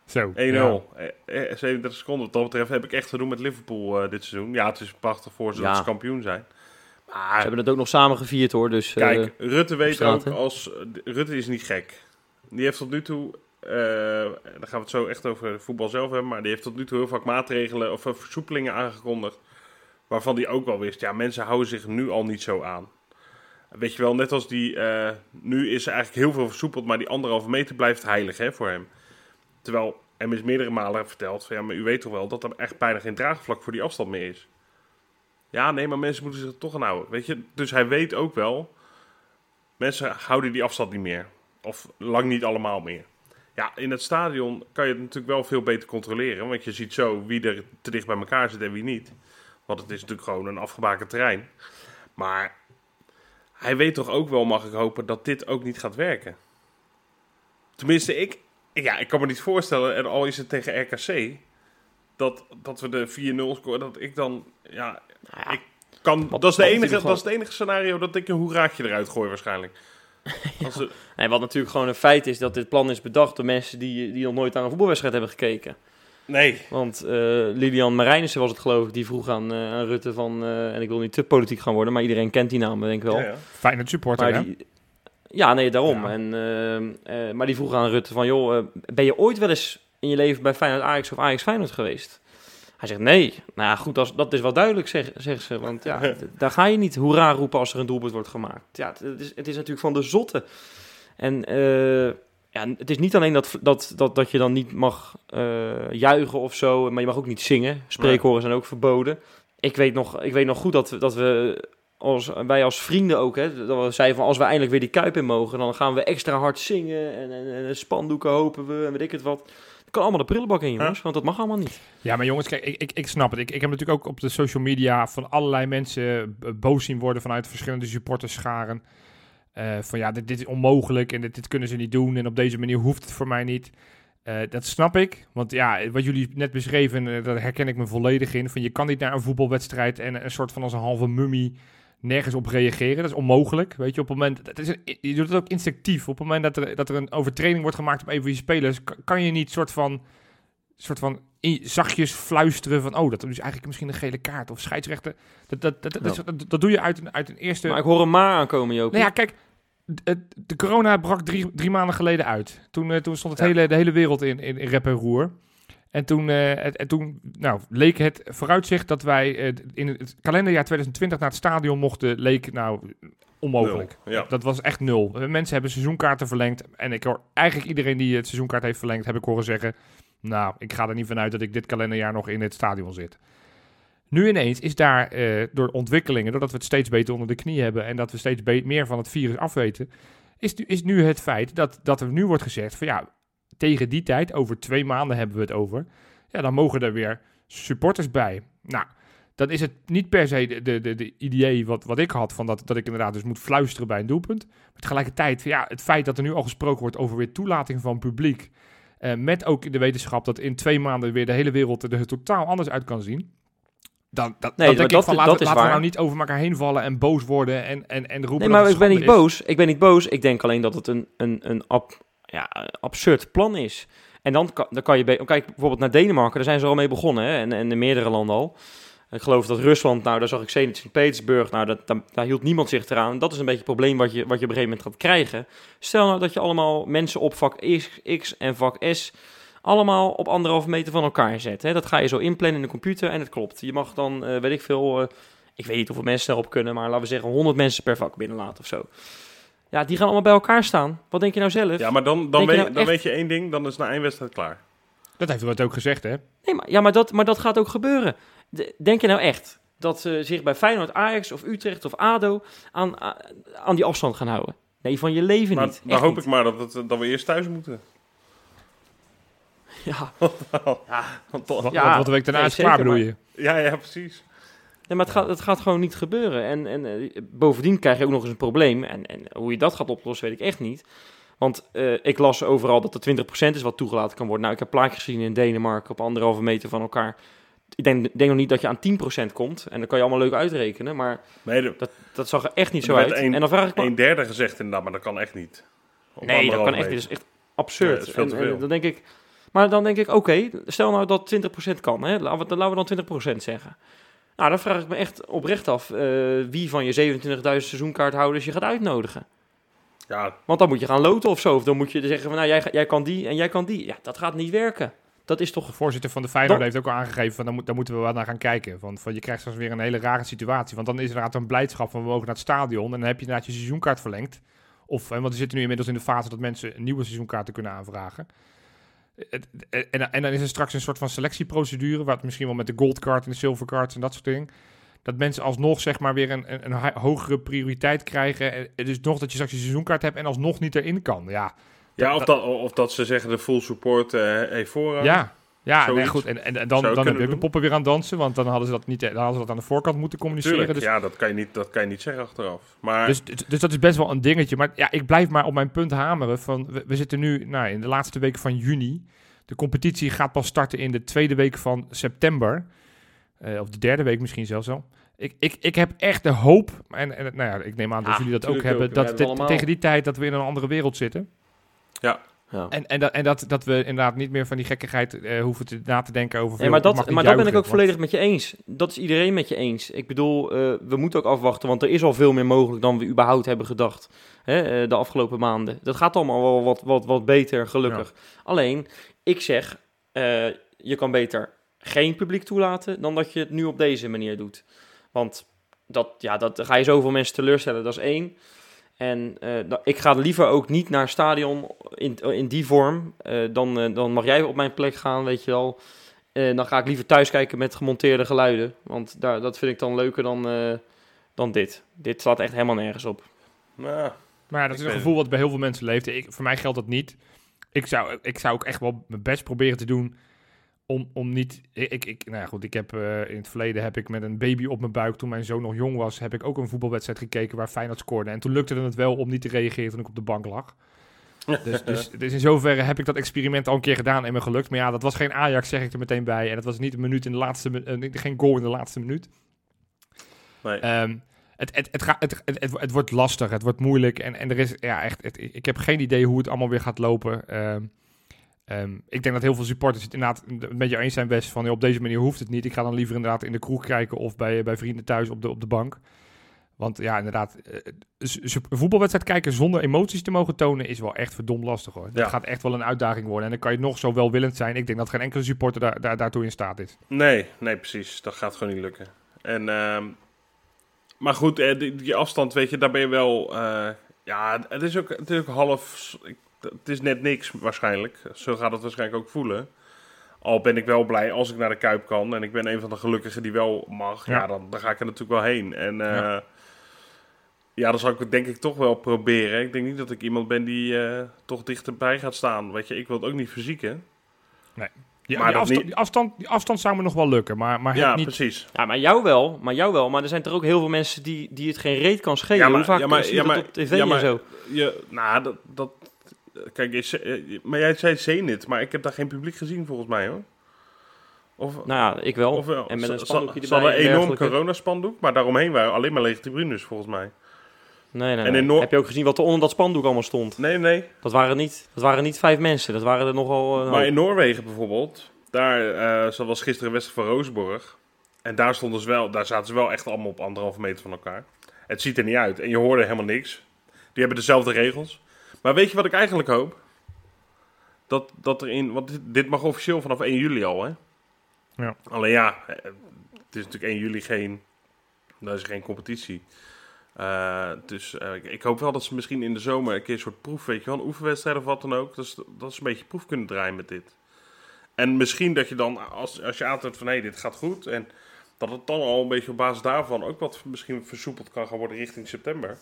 D: Zo.
C: Eh,
D: ja.
C: eh, 37 seconden. Wat dat betreft heb ik echt gedoe met Liverpool eh, dit seizoen. Ja, het is prachtig voor ze
B: Ja.
C: dat ze kampioen zijn.
B: ze
C: Maar
B: hebben het ook nog samen gevierd hoor. Dus, eh,
C: kijk, Rutte weet
B: straat,
C: ook als... Rutte is niet gek. Die heeft tot nu toe... eh daar gaan we het zo echt over voetbal zelf hebben. Maar die heeft tot nu toe heel vaak maatregelen of eh, versoepelingen aangekondigd. Waarvan die ook wel wist. Ja, mensen houden zich nu al niet zo aan. Weet je wel, net als die... eh, nu is er eigenlijk heel veel versoepeld. Maar die anderhalve meter blijft heilig hè, voor hem. Terwijl hem is meerdere malen verteld. Van, ja, maar u weet toch wel dat er echt bijna geen draagvlak voor die afstand meer is. Ja, nee, maar mensen moeten zich er toch aan houden. Weet je, dus hij weet ook wel. Mensen houden die afstand niet meer. Of lang niet allemaal meer. Ja, in het stadion kan je het natuurlijk wel veel beter controleren. Want je ziet zo wie er te dicht bij elkaar zit en wie niet. Want het is natuurlijk gewoon een afgebakend terrein. Maar hij weet toch ook wel, mag ik hopen, dat dit ook niet gaat werken. Tenminste, ik, ja, ik kan me niet voorstellen, en al is het tegen RKC, dat, dat we de 4-0 scoren, dat ik dan, ja,
B: nou ja,
C: ik kan,
B: Wat-
C: dat, is de enige, dat is het enige scenario dat ik een hoeraatje eruit gooi waarschijnlijk.
B: Nee, wat natuurlijk gewoon een feit is dat dit plan is bedacht door mensen die, die nog nooit aan een voetbalwedstrijd hebben gekeken.
C: Nee,
B: Want eh, Lilian Marijnissen was het geloof ik, die vroeg aan, eh, aan Rutte van, eh, en ik wil niet te politiek gaan worden, maar iedereen kent die naam denk ik wel.
C: ja, ja.
D: Fijn het supporter,
B: Maar
D: hè?
B: die, ja, nee, daarom.
D: Ja.
B: En, maar die vroeg aan Rutte van, joh, ben je ooit wel eens in je leven bij Feyenoord Ajax of Ajax Feyenoord geweest? Hij zegt, nee. Nou ja, goed, als, dat is wel duidelijk, zeg, zegt ze. Want ja, daar ga je niet hoera roepen als er een doelpunt wordt gemaakt. Ja, het, het is, het is natuurlijk van de zotte. En eh, ja, het is niet alleen dat, dat, dat, dat je dan niet mag eh, juichen of zo, maar je mag ook niet zingen. Spreekhoren zijn ook verboden. Ik weet nog, ik weet nog goed dat we, dat we als, wij als vrienden ook, hè, dat we zeiden van als we eindelijk weer die kuip in mogen, dan gaan we extra hard zingen en, en, en spandoeken hopen we en weet ik het wat. Kan allemaal de prullenbak in, jongens, want dat mag allemaal niet.
D: Ja, maar jongens, kijk, ik, ik, ik snap het. Ik, ik heb natuurlijk ook op de social media van allerlei mensen eh, boos zien worden vanuit verschillende supporterscharen. Eh van ja, dit, dit is onmogelijk en dit, dit kunnen ze niet doen en op deze manier hoeft het voor mij niet. Eh, dat snap ik, want ja, wat jullie net beschreven, eh, daar herken ik me volledig in. Van je kan niet naar een voetbalwedstrijd en een soort van als een halve mummie nergens op reageren. Dat is onmogelijk, weet je. Op het moment, dat is een- je doet het ook instinctief. Op het moment dat er, dat er een overtreding wordt gemaakt op een van je spelers, kan, kan je niet soort van, soort van in- zachtjes fluisteren van, oh, dat is eigenlijk misschien een gele kaart of scheidsrechter. Dat, dat, dat, dat, dat, dat doe je uit een, uit een eerste...
B: Maar ik hoor hem maar aankomen, Joop.
D: Nou ja, kijk, de corona brak drie, drie maanden geleden uit. Toen, eh, toen stond het
C: Ja.
D: hele, de hele wereld in, in, in rep en roer. En toen, eh, het- en toen nou, leek het vooruitzicht dat wij eh, in het kalenderjaar 2020 naar het stadion mochten, leek nou onmogelijk.
C: Nul, ja.
D: Dat was echt nul. Mensen hebben seizoenkaarten verlengd. En ik hoor eigenlijk iedereen die het seizoenkaart heeft verlengd, heb ik horen zeggen... Nou, ik ga er niet vanuit dat ik dit kalenderjaar nog in het stadion zit. Nu ineens is daar eh, door ontwikkelingen, doordat we het steeds beter onder de knie hebben... en dat we steeds meer van het virus afweten... is, is nu het feit dat, dat er nu wordt gezegd van ja, tegen die tijd, over twee maanden hebben we het over... ja, dan mogen er weer supporters bij. Nou, dan is het niet per se de, de, de, de idee wat, wat ik had... van dat, dat ik inderdaad dus moet fluisteren bij een doelpunt... Maar tegelijkertijd, ja, het feit dat er nu al gesproken wordt over weer toelating van publiek. eh, met ook de wetenschap dat in twee maanden weer de hele wereld er totaal anders uit kan zien. Dan, dat,
B: Nee,
D: dan
B: maar
D: denk
B: dat-
D: ik van
B: dat
D: laten, we
B: waar.
D: nou niet over elkaar heen vallen en boos worden en, en, en roepen
B: Nee, maar ik ben niet
D: is.
B: boos. Ik ben niet boos. Ik denk alleen dat het een, een, een ab- ja, absurd plan is. En dan kan, dan kan je... be- Kijk, bijvoorbeeld naar Denemarken. Daar zijn ze al mee begonnen. Hè? En, en in meerdere landen al. Ik geloof dat Rusland... Nou, daar zag ik Sint-Petersburg. Nou, dat, daar, daar hield niemand zich eraan. Dat is een beetje het probleem wat je, wat je op een gegeven moment gaat krijgen. Stel nou dat je allemaal mensen op vak X, X en vak S... allemaal op anderhalve meter van elkaar zet. Hè? Dat ga je zo inplannen in de computer en het klopt. Je mag dan, eh, weet ik veel... eh, ik weet niet hoeveel mensen erop kunnen, maar laten we zeggen 100 mensen per vak binnenlaten of zo. Ja, die gaan allemaal bij elkaar staan. Wat denk je nou zelf?
C: Ja, maar dan, dan, weet,
B: nou
C: dan
B: echt-
C: weet je één ding, dan is na één wedstrijd klaar.
D: Dat heeft Rutte ook gezegd, hè?
B: Nee, maar, ja, maar, dat, maar dat gaat ook gebeuren. De- denk je nou echt dat ze zich bij Feyenoord, Ajax of Utrecht of ADO aan, aan, die afstand gaan houden? Nee, van je leven
C: Maar
B: niet.
C: dan
B: Echt
C: hoop
B: niet.
C: ik maar dat, dat we eerst thuis moeten.
B: Ja,
C: Want dan-
D: Wat,
B: Ja,
D: wat, wat de week daarna
B: nee,
D: is klaar, bedoel je?
C: ja, ja, precies.
B: nee, maar het gaat, het gaat gewoon niet gebeuren. En, en eh, bovendien krijg je ook nog eens een probleem. En, en hoe je dat gaat oplossen, weet ik echt niet. Want eh, ik las overal dat er 20% is wat toegelaten kan worden. Nou, ik heb plaatjes gezien in Denemarken op anderhalve meter van elkaar. Ik denk, denk nog niet dat je aan 10% komt. En dan kan je allemaal leuk uitrekenen. Maar
C: Nee, de,
B: dat, dat zag er echt niet zo uit.
C: één-
B: en dan vraag ik me...
C: een derde gezegd inderdaad, maar dat kan echt niet. Op
B: Nee, dat kan echt niet. Dat is echt absurd.
C: Ja, dat is veel te
B: En,
C: veel.
B: dan denk ik, maar dan denk ik, oké, stel nou dat 20% kan. Hè? Laten, we, dan- laten we dan 20% zeggen. Nou, dan vraag ik me echt oprecht af eh, wie van je 27.000 seizoenkaarthouders je gaat uitnodigen.
C: Ja,
B: Want dan moet je gaan loten of zo. Of dan moet je zeggen van, nou, jij, jij kan die en jij kan die. Ja, dat gaat niet werken. Dat is toch...
D: De voorzitter van de Feyenoord
B: Dan-
D: heeft ook al aangegeven van daar, moet, daar moeten we wel naar gaan kijken. Van, van je krijgt straks weer een hele rare situatie. Want dan is er inderdaad een blijdschap van we mogen naar het stadion. En dan heb je inderdaad je seizoenkaart verlengd. Of, hè, want we zitten nu inmiddels in de fase dat mensen nieuwe seizoenkaarten kunnen aanvragen. Het- En, en dan is er straks een soort van selectieprocedure, waar het misschien wel met de goldcard en de silvercard en dat soort dingen. Dat mensen alsnog zeg maar weer een, een, een hogere prioriteit krijgen. En, en dus nog dat je straks je seizoenkaart hebt en alsnog niet erin kan. Ja,
C: ja of, dat, of dat ze zeggen de full support eh heeft voorrang.
D: ja. Ja, nee, goed. En, en, en dan, dan de poppen weer aan dansen. Want dan hadden ze dat, niet, dan hadden ze dat aan de voorkant moeten communiceren.
C: Tuurlijk,
D: Dus,
C: ja, dat kan, je niet, dat kan je niet zeggen achteraf. Maar
D: dus, dus, dat is best wel een dingetje. Maar ja, ik blijf maar op mijn punt hameren. Van, we, we zitten nu nou, in de laatste week van juni. De competitie gaat pas starten in de tweede week van september. Eh, of de derde week misschien zelfs al. Ik, ik, ik heb echt de hoop, en, en nou ja, ik neem aan dat
B: Ja,
D: jullie dat ook hebben,
B: ook.
D: Dat dit- tegen die tijd dat we in een andere wereld zitten.
B: Ja.
D: En, en, dat, en dat, dat we inderdaad niet meer van die gekkigheid eh, hoeven te, na te denken over...
B: Nee,
D: veel,
B: maar dat, maar dat ben ik ook
D: want-
B: volledig met je eens. Dat is iedereen met je eens. Ik bedoel, eh, we moeten ook afwachten, want er is al veel meer mogelijk dan we überhaupt hebben gedacht hè, eh, de afgelopen maanden. Dat gaat allemaal wel wat, wat, wat beter, gelukkig. Alleen, ik zeg, je kan beter geen publiek toelaten dan dat je het nu op deze manier doet. Want dat, ja, dat ga je zoveel mensen teleurstellen, dat is één. En eh, ik ga liever ook niet naar stadion in, in die vorm. Eh, dan, eh, dan mag jij op mijn plek gaan, weet je wel. Eh, dan ga ik liever thuis kijken met gemonteerde geluiden. Want daar, dat vind ik dan leuker dan, eh, dan dit. Dit slaat echt helemaal nergens op.
C: nou,
D: Maar ja, dat is een gevoel wat bij heel veel mensen leeft. Ik, voor mij geldt dat niet. Ik zou, ik zou ook echt wel mijn best proberen te doen om, om niet... Ik, ik, nou ja, goed, ik heb eh, in het verleden heb ik met een baby op mijn buik, toen mijn zoon nog jong was, heb ik ook een voetbalwedstrijd gekeken waar Feyenoord scoorde. En toen lukte het wel om niet te reageren toen ik op de bank lag. Dus, dus, dus in zoverre heb ik dat experiment al een keer gedaan en me gelukt. Maar ja, dat was geen Ajax, zeg ik er meteen bij. En dat was niet een minuut in de laatste, eh, geen goal in de laatste minuut.
C: nee.
D: Ehm, het, het, het, gaat, het, het, het, het wordt lastig, het wordt moeilijk. En, en er is, ja, echt, het- ik heb geen idee hoe het allemaal weer gaat lopen. Ehm, ehm, ik denk dat heel veel supporters het inderdaad met je eens zijn best van... op deze manier hoeft het niet. Ik ga dan liever inderdaad in de kroeg kijken of bij, bij vrienden thuis op de, op de bank. Want ja, inderdaad, eh, een voetbalwedstrijd kijken zonder emoties te mogen tonen is wel echt verdomd lastig hoor. Dat
C: Ja.
D: gaat echt wel een uitdaging worden. En dan kan je nog zo welwillend zijn. Ik denk dat geen enkele supporter daar, daar, daartoe in staat is.
C: Nee, nee, precies. Dat gaat gewoon niet lukken. En, ehm, maar goed, eh, die, die afstand, weet je, daar ben je wel... eh, ja, het is, ook, het is ook half... ik- Het is net niks waarschijnlijk. Zo gaat het waarschijnlijk ook voelen. Al ben ik wel blij als ik naar de Kuip kan. En ik ben een van de gelukkigen die wel mag. Ja,
D: Ja.
C: dan, dan ga ik er natuurlijk wel heen. En eh,
D: Ja.
C: ja. dan zal ik het denk ik toch wel proberen. Ik denk niet dat ik iemand ben die eh, toch dichterbij gaat staan. Weet je, ik wil het ook niet verzieken.
D: Die,
C: Maar
D: die, afstand,
C: niet-
D: die, afstand, die afstand zou me nog wel lukken. Maar, maar het
C: Ja,
D: niet,
C: precies.
B: Ja, maar jou wel. Maar jou wel. Maar er zijn toch ook heel veel mensen die, die het geen reet kan schelen.
C: Ja, maar-
B: Hoe vaak
C: ja, maar-
B: zie je
C: ja,
B: dat
C: maar-
B: op tv
C: ja, maar-
B: en zo?
C: Je, nou, dat, dat kijk, ze- maar jij zei Zenit, maar ik heb daar geen publiek gezien volgens mij hoor. Of,
B: Nou ja, ik wel.
C: of
B: en met een
C: ze-
B: spandoekje
C: ze
B: erbij.
C: hadden een
B: en
C: enorm coronaspandoek, maar daaromheen waren alleen maar lege tribunes volgens mij.
B: Nee, nee,
C: En
B: nee.
C: Noor-
B: Heb je ook gezien wat er onder dat spandoek allemaal stond?
C: Nee, nee.
B: Dat waren niet, dat waren niet vijf mensen. Dat waren er nogal... eh,
C: Maar in Noorwegen bijvoorbeeld, daar eh was gisteren een wedstrijd van Roosborg. En daar, stonden ze wel, daar zaten ze wel echt allemaal op anderhalve meter van elkaar. Het ziet er niet uit en je hoorde helemaal niks. Die hebben dezelfde regels. Maar weet je wat ik eigenlijk hoop? Dat, dat er in, want dit, mag officieel vanaf 1 juli al, hè?
D: Ja.
C: Alleen ja, eh, het is natuurlijk 1 juli geen, dat is geen competitie. Eh, dus eh, ik, hoop wel dat ze misschien in de zomer een keer een soort proef, weet je wel, een oefenwedstrijd of wat dan ook. Dat ze, dat ze een beetje proef kunnen draaien met dit. En misschien dat je dan, als, als je aantoont van hé, dit gaat goed. En dat het dan al een beetje op basis daarvan ook wat misschien versoepeld kan gaan worden richting september.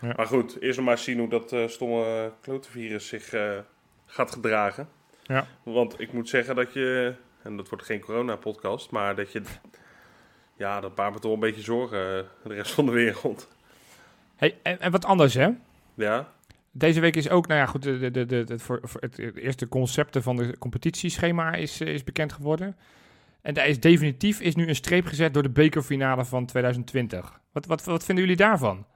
D: Ja.
C: Maar goed, eerst nog maar zien hoe dat eh, stomme klotenvirus zich eh, gaat gedragen.
D: Ja.
C: Want ik moet zeggen dat je, en dat wordt geen corona-podcast, maar dat je, ja, dat baart me toch een beetje zorgen, eh, de rest van de wereld.
D: Hey, en, en wat anders hè?
C: Ja,
D: Deze week is ook, nou ja, goed, de, de, de, voor, voor het eerste concepten van de competitieschema is, is bekend geworden. En daar is definitief is nu een streep gezet door de bekerfinale van 2020. Wat, wat, wat vinden jullie daarvan?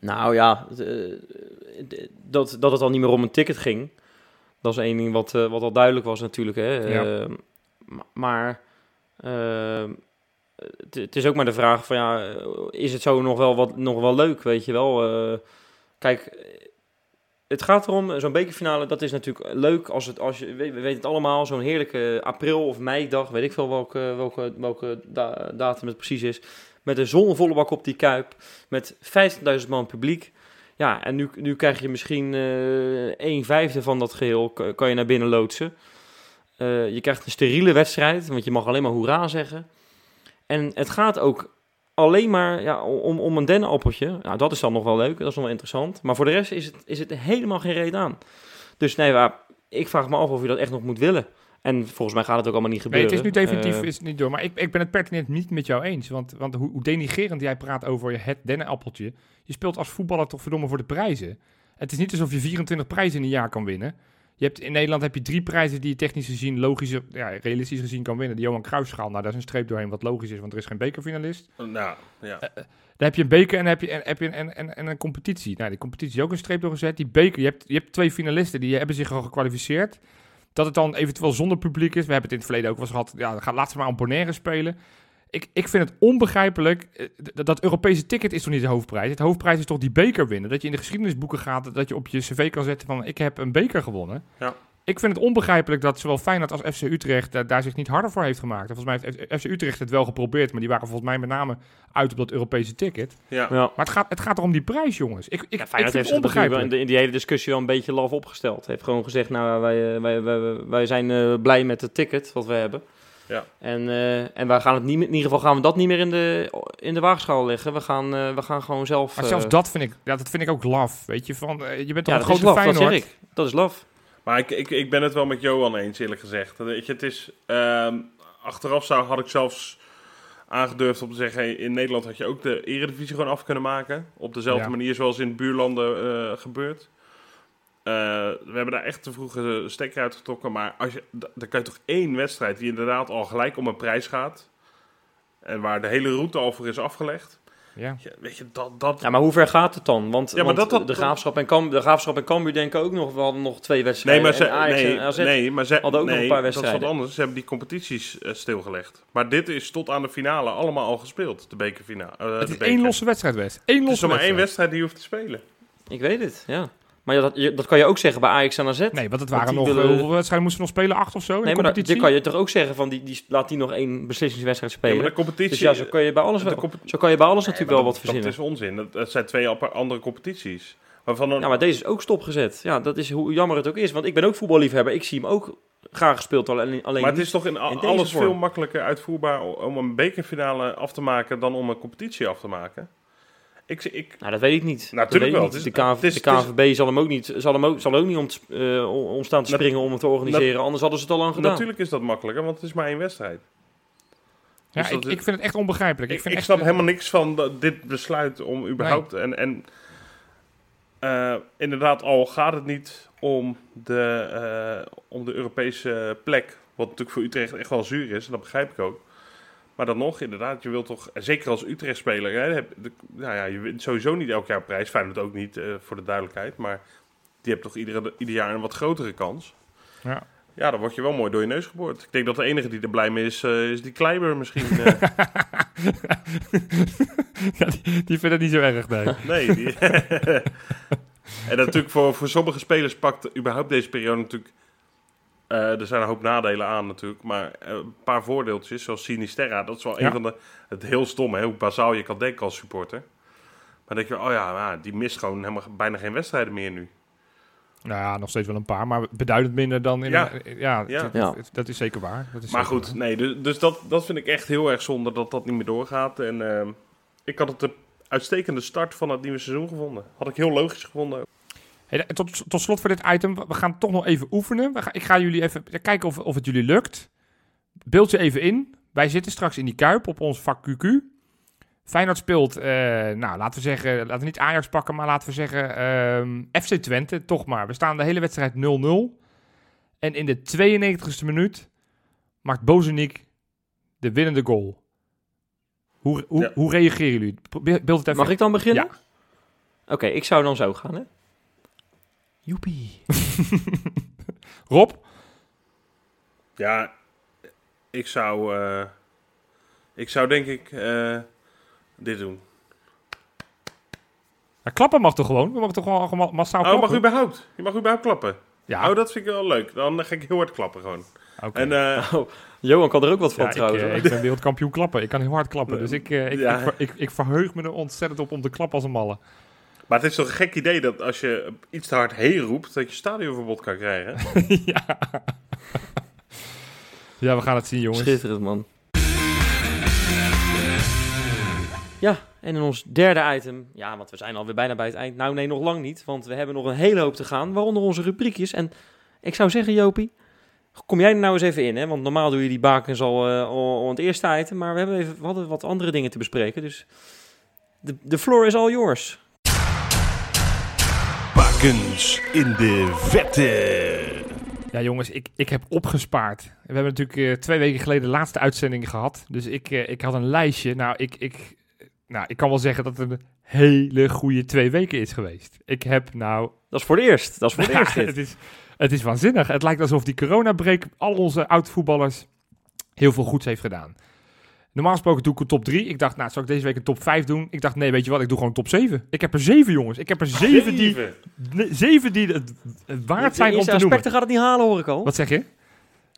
B: Nou ja, eh, dat, dat het al niet meer om een ticket ging. Dat is één ding wat, eh, wat al duidelijk was natuurlijk. Hè.
D: Ja.
B: Eh, ma- maar het, is ook maar de vraag van ja, is het zo nog wel, wat, nog wel leuk, weet je wel? Kijk, het gaat erom, zo'n bekerfinale, dat is natuurlijk leuk als het, als je, we, we weten het allemaal, zo'n heerlijke april of meidag, weet ik veel welke, welke, welke da- datum het precies is. Met een zonnevolle bak op die kuip, met 50.000 man publiek. Ja, en nu, nu krijg je misschien eh een vijfde van dat geheel, kan je naar binnen loodsen. Eh, je krijgt een steriele wedstrijd, want je mag alleen maar hoera zeggen. En het gaat ook alleen maar ja, om, om een dennenappeltje. Nou, dat is dan nog wel leuk, dat is nog wel interessant. Maar voor de rest is het, is het helemaal geen reden aan. Dus nee, maar ik vraag me af of je dat echt nog moet willen. En volgens mij gaat het ook allemaal niet
D: Nee,
B: gebeuren.
D: het is nu definitief
B: Eh,
D: is het niet door. Maar ik, ik ben het pertinent niet met jou eens. Want, want hoe, hoe denigerend jij praat over het dennenappeltje. Je speelt als voetballer toch verdomme voor de prijzen. Het is niet alsof je 24 prijzen in een jaar kan winnen. Je hebt, in Nederland heb je drie prijzen die je technisch gezien, logisch, ja, realistisch gezien kan winnen. De Johan Cruijffschaal, nou daar is een streep doorheen wat logisch is, want er is geen bekerfinalist.
C: nou, ja.
D: Dan heb je een beker en heb je, en, heb je een, en, en, en een competitie. Nou, die competitie is ook een streep doorgezet. Die beker, je hebt, je hebt twee finalisten, die hebben zich al gekwalificeerd. Dat het dan eventueel zonder publiek is. We hebben het in het verleden ook wel eens gehad. Ja, laat ze maar aan Bonaire spelen. Ik, ik vind het onbegrijpelijk. eh, d- Dat Europese ticket is toch niet de hoofdprijs? Het hoofdprijs is toch die beker winnen? Dat je in de geschiedenisboeken gaat, dat je op je cv kan zetten van... ik heb een beker gewonnen.
C: Ja.
D: Ik vind het onbegrijpelijk dat zowel Feyenoord als FC Utrecht eh, daar zich niet harder voor heeft gemaakt. En volgens mij heeft FC Utrecht het wel geprobeerd, maar die waren volgens mij met name uit op dat Europese ticket.
C: ja.
B: ja.
D: Maar het gaat, het gaat erom die prijs, jongens. Ik, ik,
B: Ja,
D: ik
B: Feyenoord
D: vind
B: heeft
D: het
B: wel in,
D: onbegrijpelijk.
B: de- in die hele discussie wel een beetje laf opgesteld. Heeft gewoon gezegd, nou, wij, eh, wij, wij, wij, wij zijn eh, blij met het ticket wat we hebben.
C: Ja.
B: En, eh, en wij gaan het niet, meer- in ieder geval gaan we dat niet meer in de, in de waagschaal leggen. We gaan, eh, we gaan gewoon zelf...
D: Maar
B: eh,
D: zelfs dat vind ik, ja, dat vind ik ook laf. Weet je, van, eh, je bent toch
B: ja,
D: een
B: dat
D: grote
B: dat
D: Feyenoord.
B: zeg ik. Dat is laf.
C: Maar ik, ik, ik ben het wel met Johan eens, eerlijk gezegd. Weet je, het is, ehm, achteraf zou, had ik zelfs aangedurfd om te zeggen... hey, in Nederland had je ook de eredivisie gewoon af kunnen maken. Op dezelfde
D: Ja.
C: manier zoals in buurlanden eh, gebeurt. Eh, we hebben daar echt te vroeg een stekker uitgetrokken. Maar als je, dan kan je toch één wedstrijd die inderdaad al gelijk om een prijs gaat... en waar de hele route al voor is afgelegd...
D: Ja.
C: Ja, weet je, dat... dat
B: Ja, maar hoe ver gaat het dan? Want,
C: Ja, maar
B: want
C: dat- dat-
B: de, graafschap en Kam, de Graafschap en Cambuur denken ook nog... We hadden nog twee wedstrijden.
C: nee, maar ze,
B: Ajax
C: nee,
B: en AZ.
C: nee, maar ze
B: hadden ook nog een paar
C: Dat is
B: wedstrijden.
C: wat anders. Ze hebben die competities eh, stilgelegd. Maar dit is tot aan de finale allemaal al gespeeld. De bekerfinale. eh,
D: Het
C: de
D: is
C: beker.
D: één losse wedstrijd, West. Eén
C: Het is maar één
D: wedstrijd.
C: wedstrijd die je hoeft te spelen.
B: Ik weet het, ja. Maar ja, dat, dat kan je ook zeggen bij Ajax en AZ.
D: Nee, want het waren nog...
B: willen-
D: eh, hoeveel wedstrijden moesten we nog spelen? Acht of zo in
B: nee,
D: de
B: maar dat,
D: competitie?
B: kan je toch ook zeggen van... Die, die, laat die nog één beslissingswedstrijd
C: Ja,
B: spelen.
C: maar de competitie...
B: dus ja, zo kan je bij alles, wel, zo kan je bij alles
C: Nee,
B: natuurlijk wel wat verzinnen.
C: Dat is onzin. Dat, dat zijn twee andere competities. Waarvan een,
B: Ja, maar deze is ook stopgezet. Ja, dat is hoe jammer het ook is. Want ik ben ook voetballiefhebber. Ik zie hem ook graag gespeeld. Alleen, alleen
C: maar het is toch in, a-
B: in deze
C: alles
B: vorm.
C: veel makkelijker uitvoerbaar om een bekerfinale af te maken dan om een competitie af te maken. Ik, ik,
B: Nou, dat weet ik niet.
C: Natuurlijk
B: ik
C: wel.
B: niet.
C: Het is-
B: de, KV,
C: het is-
B: de KNVB zal hem ook niet, zal hem ook, zal ook niet om, te- eh, om- om staan te springen om het te organiseren. Anders hadden ze het al lang gedaan.
C: natuurlijk is dat makkelijker, want het is maar één wedstrijd.
D: Ja,
C: Dus
D: ik,
C: is-
D: ik vind het echt onbegrijpelijk.
C: Ik,
D: Ik, vind
C: ik
D: echt,
C: snap helemaal niks van dit besluit om überhaupt... En, en eh, inderdaad, al gaat het niet om de, eh, om de Europese plek... wat natuurlijk voor Utrecht echt wel zuur is, en dat begrijp ik ook... Maar dan nog, inderdaad, je wilt toch, zeker als Utrecht-speler, hè, heb, de, nou ja, je wint sowieso niet elk jaar prijs. Feyenoord ook niet, eh, voor de duidelijkheid. Maar die hebt toch iedere, ieder jaar een wat grotere kans.
D: Ja.
C: Ja, dan word je wel mooi door je neus geboord. Ik denk dat de enige die er blij mee is, eh, is die Kleiber misschien. eh.
D: ja, die, die vindt het niet zo erg, nee.
C: nee. Die en natuurlijk voor, voor sommige spelers pakt überhaupt deze periode natuurlijk... eh, er zijn een hoop nadelen aan natuurlijk, maar eh, een paar voordeeltjes, zoals Sinisterra. Dat is wel
D: Ja.
C: een van de... Het heel stom, hè, hoe bazaal je kan denken als supporter. Maar dan denk je, oh ja, nou, die mist gewoon helemaal bijna geen wedstrijden meer nu.
D: Nou ja, nog steeds wel een paar, maar beduidend minder dan in...
C: Ja.
D: een- ja,
C: Ja.
D: dat-
B: Ja.
D: dat is zeker waar. Dat is
C: Maar
D: zeker
C: goed,
D: waar.
C: nee, dus, dus dat, dat vind ik echt heel erg zonde dat dat niet meer doorgaat. En ehm, ik had het de uitstekende start van het nieuwe seizoen gevonden. Had ik heel logisch gevonden.
D: Hey, tot, tot slot voor dit item, we gaan toch nog even oefenen. We gaan, ik ga jullie even kijken of, of het jullie lukt. Beeld je even in. Wij zitten straks in die Kuip op ons vak QQ. Feyenoord speelt, eh, nou laten we zeggen, laten we niet Ajax pakken, maar laten we zeggen ehm, FC Twente, toch maar. We staan de hele wedstrijd 0-0. En in de 92e minuut maakt Bozenik de winnende goal. Hoe, hoe,
C: Ja.
D: hoe reageren jullie? Beeld het even
B: Mag ik dan beginnen?
D: Ja.
B: Oké, ik zou dan zo gaan, hè? Joepie.
D: Rob?
C: Ja, ik zou, eh, ik zou denk ik eh, dit doen.
D: Ja, klappen mag toch gewoon? We mogen toch gewoon, gewoon massaal
C: Oh, mag
D: klappen?
C: überhaupt? Je mag überhaupt klappen.
D: Ja,
C: Oh, dat vind ik wel leuk. Dan ga ik heel hard klappen gewoon.
D: oké.
C: En eh,
B: Oh, Johan kan er ook wat van
D: Ja, ik,
B: trouwens. hoor.
D: ik ben wereldkampioen klappen. Ik kan heel hard klappen. Dus ik, ik,
C: Ja.
D: ik, ik, ik verheug me er ontzettend op om te klappen als een malle.
C: Maar het is toch een gek idee dat als je iets te hard heen roept, dat je stadionverbod kan krijgen.
D: ja. ja, we gaan het zien, jongens.
B: Schitterend, man. Ja, en in ons derde item, ja, want we zijn alweer bijna bij het eind. Nou, nee, nog lang niet, want we hebben nog een hele hoop te gaan, waaronder onze rubriekjes. En ik zou zeggen, Jopie, kom jij er nou eens even in, hè? Want normaal doe je die bakens al, eh, al, al in het eerste item, maar we, hebben even, we hadden wat andere dingen te bespreken, dus de, de floor is all yours.
A: In de vette.
D: Ja, jongens, ik, ik heb opgespaard. We hebben natuurlijk eh, twee weken geleden de laatste uitzending gehad. Dus ik, eh, ik had een lijstje. Nou ik, ik, nou, ik kan wel zeggen dat het een hele goede twee weken is geweest. Ik heb nou
B: Dat is voor de eerst, dat is voor de
D: Ja,
B: eerst dit.
D: het, is, het is waanzinnig. Het lijkt alsof die coronabreak al onze oud-voetballers heel veel goeds heeft gedaan. Normaal gesproken doe ik een top 3. Ik dacht, nou, zal ik deze week een top 5 doen? Ik dacht, nee, weet je wat, ik doe gewoon top 7. Ik heb er 7, jongens. Ik heb er 7 die,
C: Zeven.
D: nee, zeven die het, het waard zijn
B: de
D: om te
B: Insta
D: noemen.
B: Inspector gaat het niet halen, hoor ik al.
D: Wat zeg je?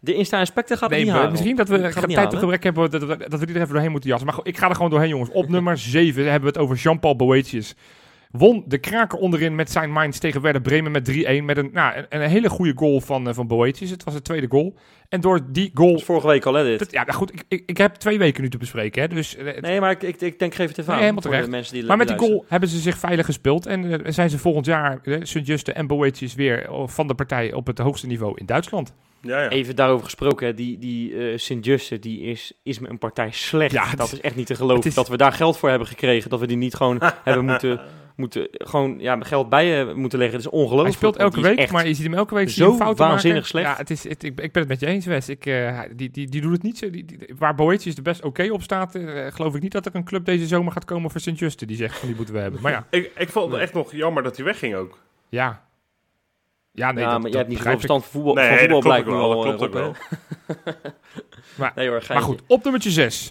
B: De Insta Inspector gaat het
D: Nee,
B: niet halen.
D: misschien dat we
B: Gaat
D: tijd te gebrek hebben dat, we- dat we die er even doorheen moeten jassen. Maar ik ga er gewoon doorheen, jongens. Op nummer 7 hebben we het over Jean-Paul Boetius. Won de kraker onderin met zijn Mainz tegen Werder Bremen met 3-1. Met een, nou, een, een hele goede goal van, eh, van Boetius. Het was de tweede goal. En door die goal...
B: Vorige week al, hè, dit.
D: Dat- ja, nou goed, ik, ik, ik heb twee weken nu te bespreken. Hè, dus, eh,
B: Nee, maar ik, ik, ik denk, geef het even
D: Nee,
B: aan.
D: helemaal
B: voor
D: terecht.
B: De mensen die
D: maar met die
B: luisteren.
D: goal hebben ze zich veilig gespeeld. En eh, zijn ze volgend jaar, uh, Sint-Juste en Boetius, weer van de partij op het hoogste niveau in Duitsland.
C: Ja, ja.
B: Even daarover gesproken, hè, die, die eh Sint-Juste, die is, is me een partij slecht.
D: Ja,
B: dat
D: is-
B: echt niet te geloven.
D: is-
B: Dat we daar geld voor hebben gekregen, dat we die niet gewoon hebben moeten moeten gewoon ja, geld bij je moeten leggen. Het is ongelooflijk.
D: Hij speelt elke week, maar je ziet hem elke week
B: zo
D: je fouten
B: waanzinnig
D: maken.
B: slecht.
D: Ja, het is, het, ik, ik ben het met je eens, Wes. Ik, eh, die, die, die doet het niet zo. Die, die- waar Boetius er best oké op staat, eh, geloof ik niet dat er een club deze zomer gaat komen voor Sint-Juste. Die zegt van die moeten we hebben. Maar ja,
C: Ik, ik vond het
B: Nee.
C: echt nog jammer dat hij wegging ook.
D: ja. Ja, nee,
B: ja,
D: dat,
B: maar
D: dat
B: jij hebt niet
D: begrijp
B: zoveel
D: ik.
B: verstand van voetbal,
C: Nee,
B: van
C: dat
B: voetbal
C: klopt
B: blijkt
C: ook wel, dat klopt
B: eh,
C: ook
B: Rob, hè?
D: Maar-
B: nee hoor,
D: Maar
B: geintje.
D: goed, op nummertje 6.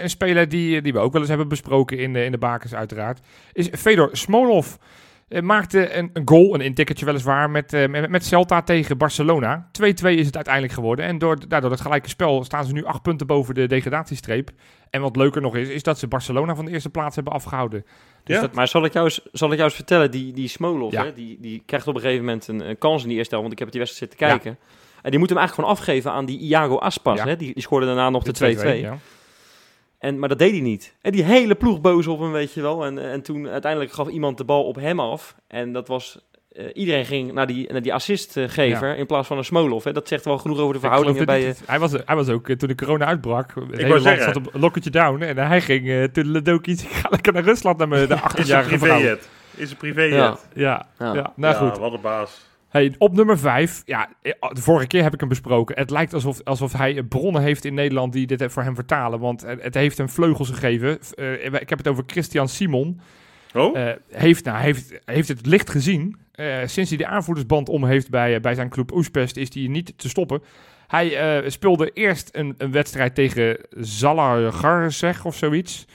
D: een speler die, die we ook wel eens hebben besproken in de, in de bakens uiteraard. Is Fedor Smolov. Eh, maakte een, een goal, een intikkertje weliswaar, met, eh, met, met Celta tegen Barcelona. 2-2 is het uiteindelijk geworden. En door, daardoor het gelijke spel staan ze nu acht punten boven de degradatiestreep. En wat leuker nog is, is dat ze Barcelona van de eerste plaats hebben afgehouden. Dus
C: Ja?
D: dat,
B: Maar zal ik jou eens, zal ik jou eens vertellen, die, die Smolov,
D: Ja.
B: hè, die, die krijgt op een gegeven moment een, een kans in die eerste helft, want ik heb het die wedstrijd zitten
D: Ja.
B: En die moet hem eigenlijk gewoon afgeven aan die Iago Aspas.
D: Ja.
B: Hè? Die, die scoorde daarna nog de 2-2.
D: ja.
B: En, maar dat deed hij niet. En die hele ploeg boos op hem, weet je wel. En, en toen uiteindelijk gaf iemand de bal op hem af. En dat was... eh, iedereen ging naar die, naar die assistgever in plaats van een Smolov. Hè? Dat zegt wel genoeg over de
D: Ik
B: verhoudingen
D: het
B: bij...
D: niet. hij, was, hij was ook, eh, toen de corona uitbrak, het hele
C: wou
D: land
C: zeggen.
D: zat op een lokketje down. En hij ging uh, toen Ledokic, ik ga lekker naar Rusland naar mijn de
C: Is een
D: 18-jarige vrouw.
C: privéjet. Is een privéjet.
B: Ja.
C: Ja,
D: Ja,
B: Ja.
D: ja. nou goed.
C: wat een baas.
D: Hey, op nummer 5, ja, eh, de vorige keer heb ik hem besproken. Het lijkt alsof, alsof hij bronnen heeft in Nederland die dit voor hem vertalen. Want het, heeft hem vleugels gegeven. Eh, ik heb het over Christian Simon.
C: Oh?
D: Eh, heeft, nou, heeft, heeft het licht gezien. Eh, sinds hij de aanvoerdersband om heeft bij, eh, bij zijn club Oespest is hij niet te stoppen. Hij eh, speelde eerst een, een wedstrijd tegen Zalagar of zoiets.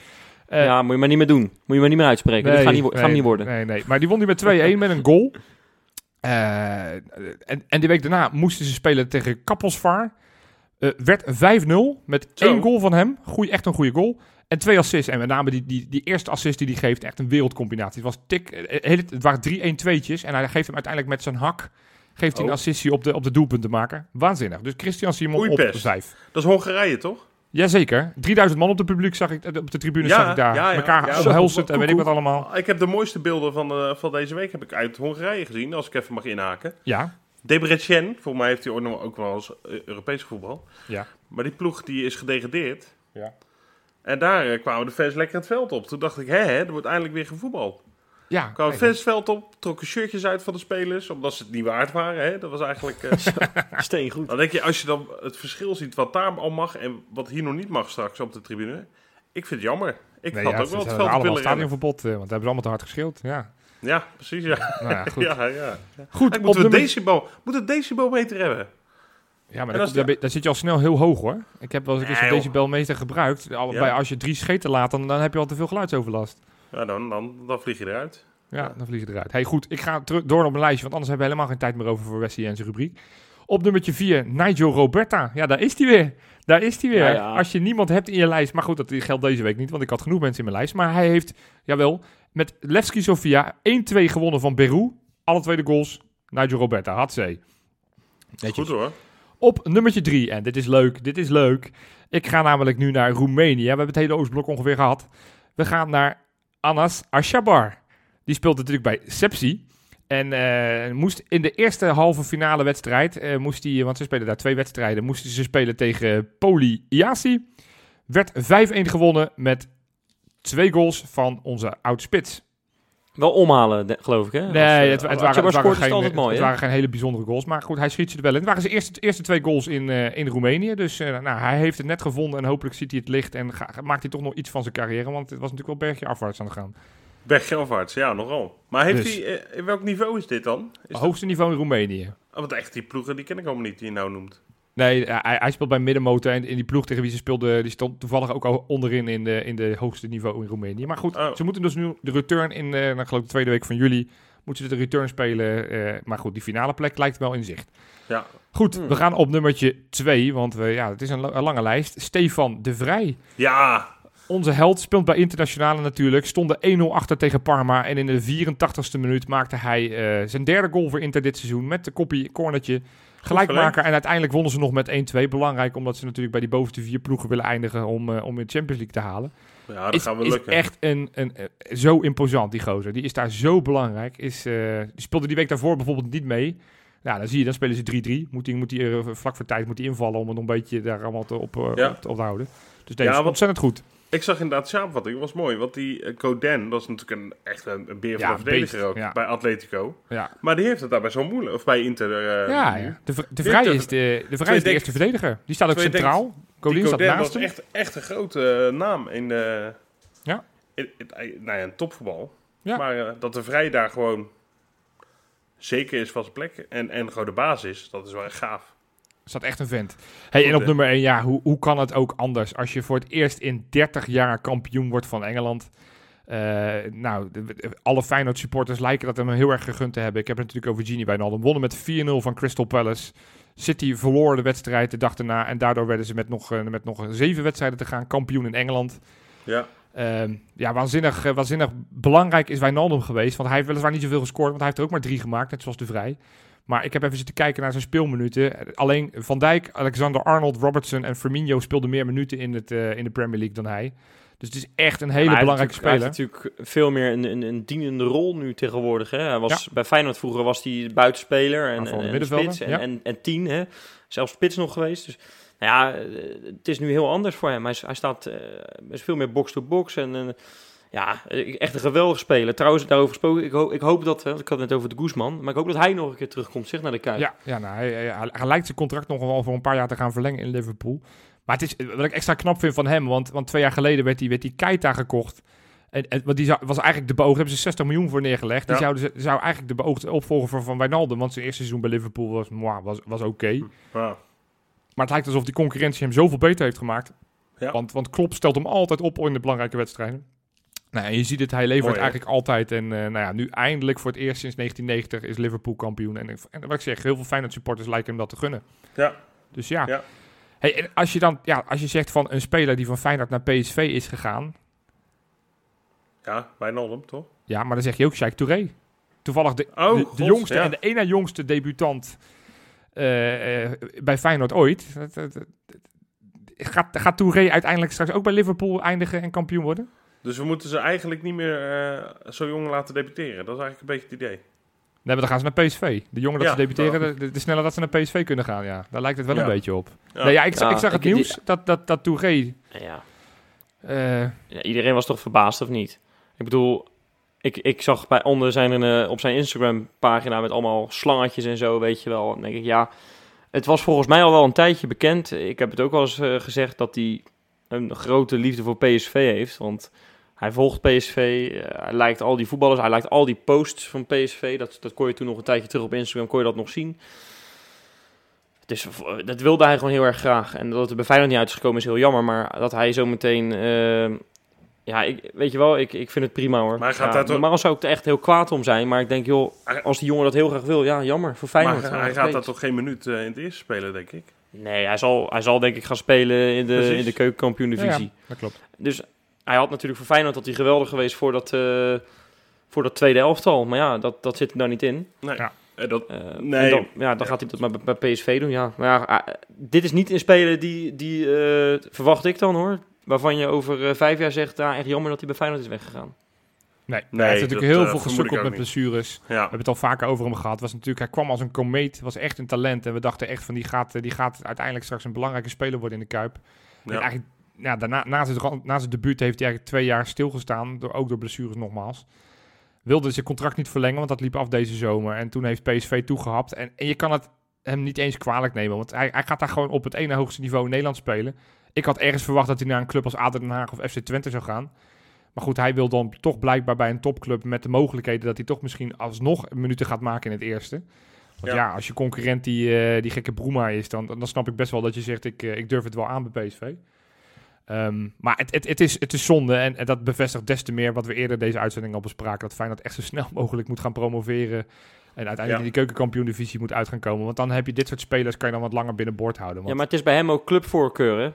D: Eh,
B: ja, moet je maar niet meer doen. Moet je maar niet meer uitspreken. dat gaat niet, gaat
D: nee,
B: niet worden.
D: Nee, nee. Maar die won hij met 2-1 met een goal. Eh, en, en die week daarna moesten ze spelen tegen Kappelsvaar. Eh, werd 5-0 met
C: Zo.
D: één goal van hem. Goeie, echt een goede goal. En twee assists. En met name die, die, die eerste assist die hij geeft, echt een wereldcombinatie. Het, was tik, eh, het waren 3-1 tweetjes. En hij geeft hem uiteindelijk met zijn hak geeft hij een
C: Oh.
D: assistie op de, op de doelpuntenmaker. Waanzinnig. Dus Christian Simon op
C: Oeipest.
D: 5.
C: Dat is Hongarije, toch?
D: Jazeker. 3000 man op het publiek zag ik, eh, op de tribune
C: Ja,
D: zag ik daar.
C: ja, ja.
D: Elkaar omhelzend en weet ik wat allemaal.
C: Ik heb de mooiste beelden van, eh, van deze week heb ik uit Hongarije gezien, als ik even mag inhaken.
D: Ja,
C: Debrecen, voor mij heeft hij ook wel eens eh, Europese voetbal.
D: ja.
C: Maar die ploeg die is gedegradeerd.
D: Ja.
C: En daar kwamen de fans lekker het veld op. Toen dacht ik, hè, hè er wordt eindelijk weer gevoetbald.
D: Ja,
C: het veld op, trokken shirtjes uit van de spelers, omdat ze het niet waard waren. Hè? Dat was eigenlijk... eh,
B: Steen goed.
C: dan denk je, als je dan het verschil ziet wat daar al mag en wat hier nog niet mag straks op de tribune. Ik vind het jammer. Ik
D: nee,
C: had
D: ja,
C: ook wel het
D: hebben
C: veld op
D: allemaal
C: willen rennen.
D: stadionverbod, eh, want dat hebben ze allemaal te hard geschild. Ja,
C: Ja, precies, ja.
D: nou ja, goed.
C: ja, ja.
D: Goed,
C: Ik
D: op
C: moet een
D: nummer-
C: decibel, moet een decibelmeter hebben.
D: Ja, maar
C: En
D: daar, daar, daar zit je al snel heel hoog hoor. Ik heb wel eens een
C: Nee,
D: decibelmeter gebruikt. Al, bij, als je drie scheten laat, dan, dan heb je al te veel geluidsoverlast.
C: Ja, dan, dan, dan vlieg je eruit.
D: Ja, dan vliegen eruit. Hey, goed, ik ga terug door op mijn lijstje, want anders hebben we helemaal geen tijd meer over voor Wesley en zijn rubriek. Op nummertje 4, Nigel Roberta. Ja, daar is hij weer. Daar is hij weer.
B: Ja, ja.
D: Als je niemand hebt in je lijst, maar goed, dat geldt deze week niet, want ik had genoeg mensen in mijn lijst. Maar hij heeft, jawel, met Levski Sofia 1-2 gewonnen van Peru. Alle twee de goals, Nigel Roberta, had ze.
C: Goed hoor.
D: Op nummertje 3, en dit is leuk, dit is leuk. Ik ga namelijk nu naar Roemenië. We hebben het hele Oostblok ongeveer gehad. We gaan naar Anas Ashabar. Die speelt natuurlijk bij Sepsi. En eh, moest in de eerste halve finale wedstrijd, eh, moest hij, want ze spelen daar twee wedstrijden, moesten ze spelen tegen Poli Iasi. Werd 5-1 gewonnen met twee goals van onze oud-spits.
B: Wel omhalen, de- geloof ik, hè? Als,
D: Nee,
B: eh,
D: het, waren,
B: maar
D: het, waren geen,
B: het altijd mooi,
D: het waren geen hele bijzondere goals. Maar goed, hij schiet ze er wel in. Het waren zijn eerste, eerste twee goals in, eh, in Roemenië. Dus eh, nou, hij heeft het net gevonden en hopelijk ziet hij het licht. En ga- maakt hij toch nog iets van zijn carrière. Want het was natuurlijk wel bergje afwaarts aan het gaan.
C: Berggelvaarts, ja, nogal. Maar heeft
D: Dus-
C: hij, eh, in welk niveau is dit dan? Is dat-
D: Hoogste niveau in Roemenië.
C: Oh, want echt, die ploegen, die ken ik allemaal niet, die je nou noemt.
D: Nee, hij, hij speelt bij middenmotor. En in die ploeg tegen wie ze speelde, die stond toevallig ook al onderin in de, in de hoogste niveau in Roemenië. Maar goed,
C: Oh.
D: ze moeten dus nu de return in, eh nou, geloof ik, de tweede week van juli. Moeten ze de return spelen. eh, maar goed, die finale plek lijkt wel in zicht.
C: Ja,
D: Goed,
B: Hmm.
D: we gaan op nummertje 2, want we, ja, het is een lange lijst. Stefan de Vrij.
C: ja
D: Onze held speelt bij Internationale natuurlijk. Stonden 1-0 achter tegen Parma. En in de 84ste minuut maakte hij eh, zijn derde goal voor Inter dit seizoen. Met de koppie cornertje. Gelijkmaker. En uiteindelijk wonnen ze nog met 1-2. Belangrijk omdat ze natuurlijk bij die bovenste vier ploegen willen eindigen om, eh, om in de Champions League te halen.
C: ja dat
D: is,
C: gaan we
D: is
C: lukken.
D: echt een, een, eh, zo imposant, die gozer. Die is daar zo belangrijk. Is, eh, die speelde die week daarvoor bijvoorbeeld niet mee. Ja, dan zie je, dan spelen ze 3-3. Moet hij moet die, vlak voor tijd moet hij invallen om het een beetje daar allemaal te, op,
C: Ja.
D: op, te- op te houden. Dus deze
C: Ja,
D: is ontzettend goed.
C: Ik zag inderdaad samenvatting, dat was mooi. Want die uh, Coden, dat is natuurlijk een, echt een, een beer van
D: Ja,
C: een verdediger ook,
D: ja.
C: bij Atletico.
D: Ja,
C: Maar die heeft het daarbij zo moeilijk, of bij Inter. eh,
D: ja, ja. De, de Vrij is de, de, Vrij is de eerste verdediger. Die staat ook centraal.
C: Die
D: staat naast
C: was
D: hem.
C: echt, echt een grote eh, naam in de...
D: Ja.
C: In, in, nou ja, topvoetbal.
D: Ja.
C: Maar eh, dat de Vrij daar gewoon zeker is van zijn plek en, en gewoon de basis, dat is wel echt gaaf.
D: Dat echt een vent. Hey, en op
C: hè?
D: nummer 1, ja, hoe, hoe kan het ook anders? Als je voor het eerst in 30 jaar kampioen wordt van Engeland. Eh, nou, de- alle Feyenoord supporters lijken dat hem heel erg gegund te hebben. Ik heb het natuurlijk over Gini Wijnaldum. Wonnen met 4-0 van Crystal Palace. City verloor de wedstrijd de dag erna. En daardoor werden ze met nog, eh, met nog zeven wedstrijden te gaan kampioen in Engeland.
C: Ja,
D: Ehm, ja, waanzinnig, eh, waanzinnig belangrijk is Wijnaldum geweest. Want hij heeft weliswaar niet zoveel gescoord, want hij heeft er ook maar drie gemaakt, net zoals de Vrij. Maar ik heb even zitten kijken naar zijn speelminuten. Alleen Van Dijk, Alexander Arnold, Robertson en Firmino speelden meer minuten in, het, eh, in de Premier League dan hij. Dus het is echt een hele belangrijke speler.
B: Hij heeft natuurlijk veel meer een, een, een dienende rol nu tegenwoordig. Hè? Hij was, Bij Feyenoord vroeger was hij buitenspeler en, en, en spits en,
D: ja.
B: en, en tien. Hè? Zelfs spits nog geweest. Dus nou ja, eh, het is nu heel anders voor hem. Hij, hij staat eh, is veel meer box-to-box. En, en ja, echt een geweldig speler. Trouwens, daarover gesproken. Ik, hoop ik hoop dat, ik had het net over de Guzman. Maar ik hoop dat hij nog een keer terugkomt zeg, naar de Kuip.
D: Ja, ja nou, hij, hij, hij lijkt zijn contract nog wel voor een paar jaar te gaan verlengen in Liverpool. Maar het is wat ik extra knap vind van hem, want, want twee jaar geleden werd hij, werd hij Keita gekocht. En, en, want die zou, was eigenlijk de beoogde, hebben ze 60 miljoen voor neergelegd. Die
C: Ja.
D: ze- zou eigenlijk de beoogde opvolger van, van Wijnaldum, want zijn eerste seizoen bij Liverpool was, was, was oké.
C: ja.
D: Maar het lijkt alsof die concurrentie hem zoveel beter heeft gemaakt.
C: Ja.
D: Want, want Klopp stelt hem altijd op in de belangrijke wedstrijden. Nou, en je ziet het, hij levert
C: Mooi,
D: eigenlijk altijd. En eh, nou ja, nu eindelijk voor het eerst sinds 1990 is Liverpool kampioen. En, en wat ik zeg, heel veel Feyenoord supporters lijken hem dat te gunnen.
C: Ja.
D: Dus ja.
C: Ja.
D: Hey, en als je dan, ja, als je zegt van een speler die van Feyenoord naar PSV is gegaan.
C: ja, Wijnaldum, toch?
D: Ja, maar dan zeg je ook Sheikh Touré. Toevallig de,
C: Oh,
D: de, jongste
C: ja.
D: en de ene jongste debutant eh, eh, bij Feyenoord ooit. Gaat, gaat Touré uiteindelijk straks ook bij Liverpool eindigen en kampioen worden?
C: Dus we moeten ze eigenlijk niet meer eh, zo jong laten debuteren. Dat is eigenlijk een beetje het idee.
D: Nee, maar dan gaan ze naar PSV. De jongen dat
C: Ja,
D: ze debuteren,
C: nou.
D: de, sneller dat ze naar PSV kunnen gaan. Ja, daar lijkt het wel
C: Ja.
D: een beetje op.
C: Ja.
D: Nee, ja, ik,
B: Ja,
D: ik zag het
B: ik-
D: nieuws dat, dat, dat Touré...
B: Ja.
D: eh,
B: Ja, iedereen was toch verbaasd, of niet? Ik bedoel, ik, ik zag bij onder zijn, eh, op zijn Instagram-pagina met allemaal slangetjes en zo, weet je wel. Dan denk ik, ja, het was volgens mij al wel een tijdje bekend. Ik heb het ook wel eens gezegd dat hij een grote liefde voor PSV heeft. Want hij volgt PSV, eh, hij lijkt al die voetballers, hij lijkt al die posts van PSV. Dat, dat kon je toen nog een tijdje terug op Instagram, kon je dat nog zien. Dus dat wilde hij gewoon heel erg graag. En dat het er bij Feyenoord niet uit is gekomen is heel jammer. Maar dat hij zo meteen... eh, ja, ik, weet je wel, ik, ik vind het prima hoor.
C: Maar hij gaat
B: ja,
C: daar toch-
B: Normaal zou ik er echt heel kwaad om zijn. Maar ik denk, joh, als die jongen dat heel graag wil, ja, jammer. Voor Feyenoord.
C: maar hij gaat daar toch geen minuut eh, in het eerste spelen, denk ik.
B: Nee, hij zal, hij zal denk ik gaan spelen in de,
C: Precies.
B: in de keukenkampioen-divisie.
D: ja, dat klopt.
B: Dus hij had natuurlijk voor Feyenoord dat hij geweldig geweest voor dat, eh, voor dat tweede elftal. Maar ja, dat, dat zit er nou niet in.
C: Nee.
D: Ja.
C: Eh, dat,
B: Eh,
C: Nee.
B: Dan, ja, dan gaat hij dat maar bij, bij PSV doen, ja. Maar ja, dit is niet een speler die, die eh, verwacht ik dan hoor. Waarvan je over vijf jaar zegt, ah, echt jammer dat hij bij Feyenoord is weggegaan.
D: Nee,
C: Nee,
D: hij heeft natuurlijk
C: dat,
D: heel
C: eh,
D: veel gesukkeld met blessures. We
C: ja.
D: hebben het al vaker over hem gehad. Was natuurlijk, hij kwam als een komeet, was echt een talent. En we dachten echt van, die gaat, die gaat uiteindelijk straks een belangrijke speler worden in de Kuip. En
C: Ja.
D: eigenlijk, ja, daarna, na, zijn, ran- na zijn debuut heeft hij eigenlijk twee jaar stilgestaan, door, ook door blessures nogmaals. Wilde zijn contract niet verlengen, want dat liep af deze zomer. En toen heeft PSV toegehapt. En, en je kan het hem niet eens kwalijk nemen, want hij, hij gaat daar gewoon op het ene hoogste niveau in Nederland spelen. Ik had ergens verwacht dat hij naar een club als ADO Den Haag of FC Twente zou gaan. Maar goed, hij wil dan toch blijkbaar bij een topclub met de mogelijkheden dat hij toch misschien alsnog minuten gaat maken in het eerste. Want ja,
C: Ja.
D: als je concurrent die, eh, die gekke Broema is, dan, dan snap ik best wel dat je zegt, ik, eh, ik durf het wel aan bij PSV. Ehm, maar het, het, het, is, het is zonde en, en dat bevestigt des te meer wat we eerder deze uitzending al bespraken. Dat Feyenoord echt zo snel mogelijk moet gaan promoveren. En uiteindelijk
C: Ja.
D: in die keukenkampioen-divisie moet uit gaan komen. Want dan heb je dit soort spelers, kan je dan wat langer binnenboord houden. Want
B: Ja, maar het is bij hem ook clubvoorkeur, hè?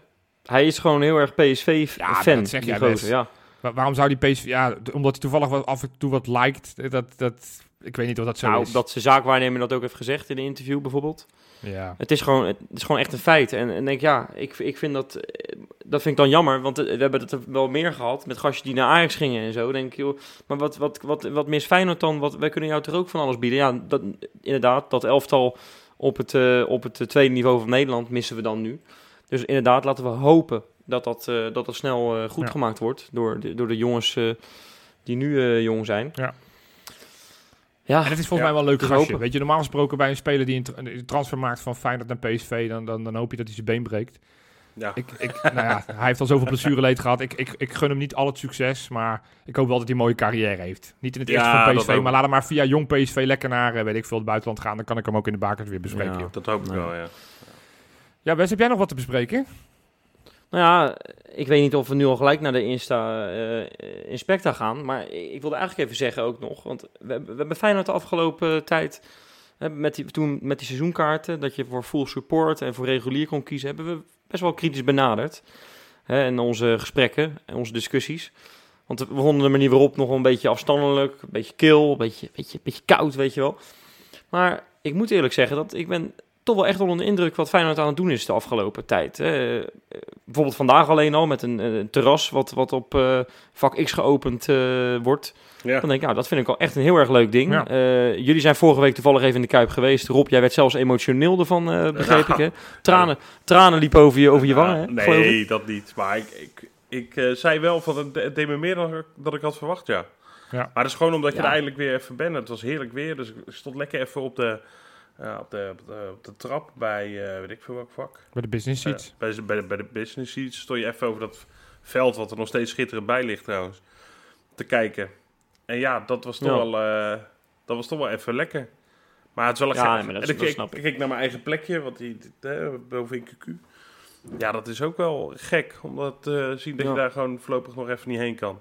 B: Hij is gewoon heel erg
D: Ja,
B: PSV-fan.
D: dat zeg jij best.
B: ja.
D: wa- waarom zou die PSV... Ja, omdat hij toevallig wat, af en toe wat liked. Dat, dat, ik weet niet of dat zo
B: Nou,
D: is.
B: dat zijn zaakwaarnemer dat ook heeft gezegd in een interview bijvoorbeeld.
D: Ja.
B: Het is gewoon, het is gewoon echt een feit. En, en denk ja, ik, ik vind dat, dat vind ik dan jammer. Want eh, we hebben het wel meer gehad met gastjes die naar Ajax gingen en zo. Denk ik, joh, maar wat, wat, wat, wat mis Feyenoord dan? Wat, wij kunnen jou toch ook van alles bieden? Ja, dat, inderdaad, dat elftal op het, eh, op het eh, tweede niveau van Nederland missen we dan nu. Dus inderdaad, laten we hopen dat dat, dat, dat snel goed
D: Ja.
B: gemaakt wordt door de, door de jongens die nu jong zijn.
D: Ja.
B: Ja,
D: En het is volgens
C: Ja,
D: mij wel een leuk gastje.
B: hopen.
D: Weet je, normaal gesproken bij een speler die een, tra- een transfer maakt van Feyenoord naar PSV, dan, dan, dan hoop je dat hij zijn been breekt.
C: Ja.
D: Ik, ik, nou ja, hij heeft al zoveel blessureleed gehad. Ik, ik, ik gun hem niet al het succes, maar ik hoop wel dat hij een mooie carrière heeft. Niet in het
C: Ja,
D: eerste van
C: dat
D: PSV, maar laat hem maar via jong PSV lekker naar, eh, weet ik veel, het buitenland gaan. Dan kan ik hem ook in de bakers weer bespreken.
B: Ja.
C: Dat hoop ik
B: Nee.
C: wel, ja.
D: Ja, Wes, heb jij nog wat te bespreken?
B: Nou ja, ik weet niet of we nu al gelijk naar de Insta eh, Inspecta gaan. Maar ik wilde eigenlijk even zeggen ook nog. Want we, hebben- we hebben Feyenoord de afgelopen tijd... Met die, toen met die seizoenkaarten, dat je voor full support en voor regulier kon kiezen, hebben we best wel kritisch benaderd. Hè, onze gesprekken en onze discussies. Want we vonden de manier waarop nog een beetje afstandelijk, een beetje kil, een beetje, beetje, beetje koud, weet je wel. Maar ik moet eerlijk zeggen dat ik ben toch wel echt onder de indruk wat Feyenoord aan het doen is de afgelopen tijd. hè. Bijvoorbeeld vandaag alleen al met een, een terras wat, wat op eh, vak X geopend eh, wordt.
C: Ja.
B: Dan denk ik, nou, dat vind ik al echt een heel erg leuk ding.
D: Ja.
B: Eh, jullie zijn vorige week toevallig even in de Kuip geweest. Rob, jij werd zelfs emotioneel ervan, eh, begreep
C: Ja.
B: ik. Hè? Tranen, tranen liepen over je, over je
C: Ja,
B: wangen, hè?
C: Nee, dat niet. Maar ik, ik, ik zei wel van het, deed me meer dan ik- dat ik had verwacht, ja.
D: Ja.
C: Maar dat is gewoon omdat je
B: Ja.
C: er eindelijk weer even bent. Het was heerlijk weer, dus ik stond lekker even op de, ja, op de, op de, op de trap bij, eh, weet ik veel welk vak.
D: Bij de business seats.
C: Eh, bij, de- bij, de, bij de business seats stond je even over dat veld, wat er nog steeds schitterend bij ligt trouwens, te kijken. En ja, dat was toch,
B: Ja.
C: wel, eh, dat was toch wel even lekker. Maar het is wel een
B: Ja, nee,
C: en ik,
B: ik.
C: ik keek naar mijn eigen plekje, wat die, eh, boven in QQ. Ja, dat is ook wel gek, om dat te zien dat
B: Ja.
C: je daar gewoon voorlopig nog even niet heen kan.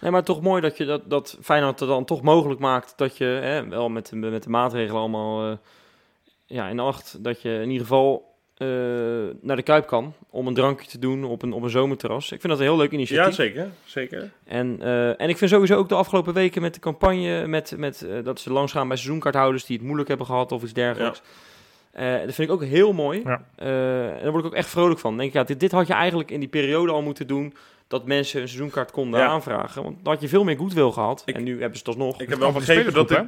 B: Nee, maar toch mooi dat je dat, dat Feyenoord er dan toch mogelijk maakt dat je, hè, wel met, de- met de maatregelen allemaal eh, ja, in acht, dat je in ieder geval eh, naar de Kuip kan om een drankje te doen op een, op een zomerterras. Ik vind dat een heel leuk initiatief.
C: Ja, zeker. zeker.
B: En, eh, en ik vind sowieso ook de afgelopen weken met de campagne, met, met, eh, dat ze langs gaan bij seizoenkaarthouders die het moeilijk hebben gehad of iets dergelijks. Eh, dat vind ik ook heel mooi.
D: Ja.
B: Eh, en daar word ik ook echt vrolijk van. Dan denk ik, ja, dit, dit had je eigenlijk in die periode al moeten doen, dat mensen een seizoenkaart konden
C: Ja.
B: aanvragen. Want dan had je veel meer goodwill gehad.
C: Ik-
B: en nu hebben ze het alsnog.
C: Ik heb wel begrepen dat dit,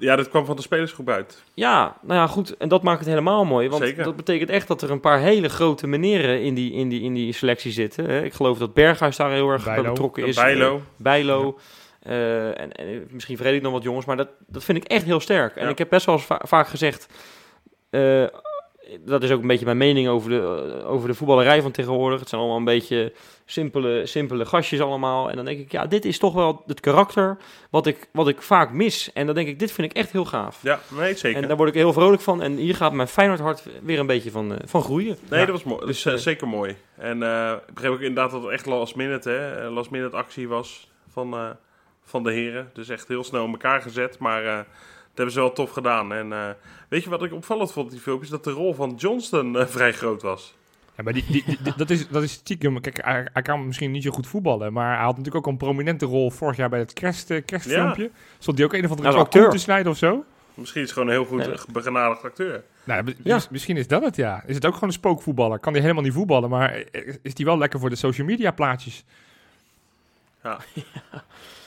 C: Ja, dat kwam van de spelersgroep uit.
B: Ja, nou ja, goed. En dat maakt het helemaal mooi. Want
C: Zeker.
B: dat betekent echt dat er een paar hele grote meneren in die, in die, in die selectie zitten. hè. Ik geloof dat Berghuis daar heel erg
D: Bijlo.
B: betrokken is.
C: Bijlo.
B: Bijlo. eh, en, en misschien vergeet ik nog wat jongens, maar dat, dat vind ik echt heel sterk. En
C: Ja.
B: ik heb best wel eens va- vaak gezegd, eh, dat is ook een beetje mijn mening over de, eh, over de voetballerij van tegenwoordig. Het zijn allemaal een beetje simpele, simpele gastjes allemaal. En dan denk ik, ja, dit is toch wel het karakter wat ik, wat ik vaak mis. En dan denk ik, dit vind ik echt heel gaaf.
C: Ja, nee, zeker.
B: En daar word ik heel vrolijk van. En hier gaat mijn Feyenoord hart weer een beetje van, eh, van groeien.
C: Nee,
D: Ja.
C: dat was mooi.
B: Dus, eh,
C: zeker mooi. En eh, ik begreep ook inderdaad dat het echt last minute, hè, last minute actie was van, van de heren. Dus echt heel snel in elkaar gezet. Maar dat hebben ze wel tof gedaan. En weet je wat ik opvallend vond in die filmpjes? Dat de rol van Johnston eh, vrij groot was.
D: Ja, maar die, die, die- die- dat, is, dat is stiekem... Kijk, hij, hij kan misschien niet zo goed voetballen, maar hij had natuurlijk ook een prominente rol vorig jaar bij het kerst, eh, kerstfilmpje. Stond hij ook een of andere
B: Als
D: kalkoen
B: acteur.
D: te snijden of zo?
C: Misschien is het gewoon een heel goed
B: Nee.
C: eh, begenadigd acteur.
D: Nou,
B: Ja.
D: mis- misschien is dat het, ja. Is het ook gewoon een spookvoetballer? Kan hij helemaal niet voetballen, maar is die wel lekker voor de social media plaatjes?
B: Ja,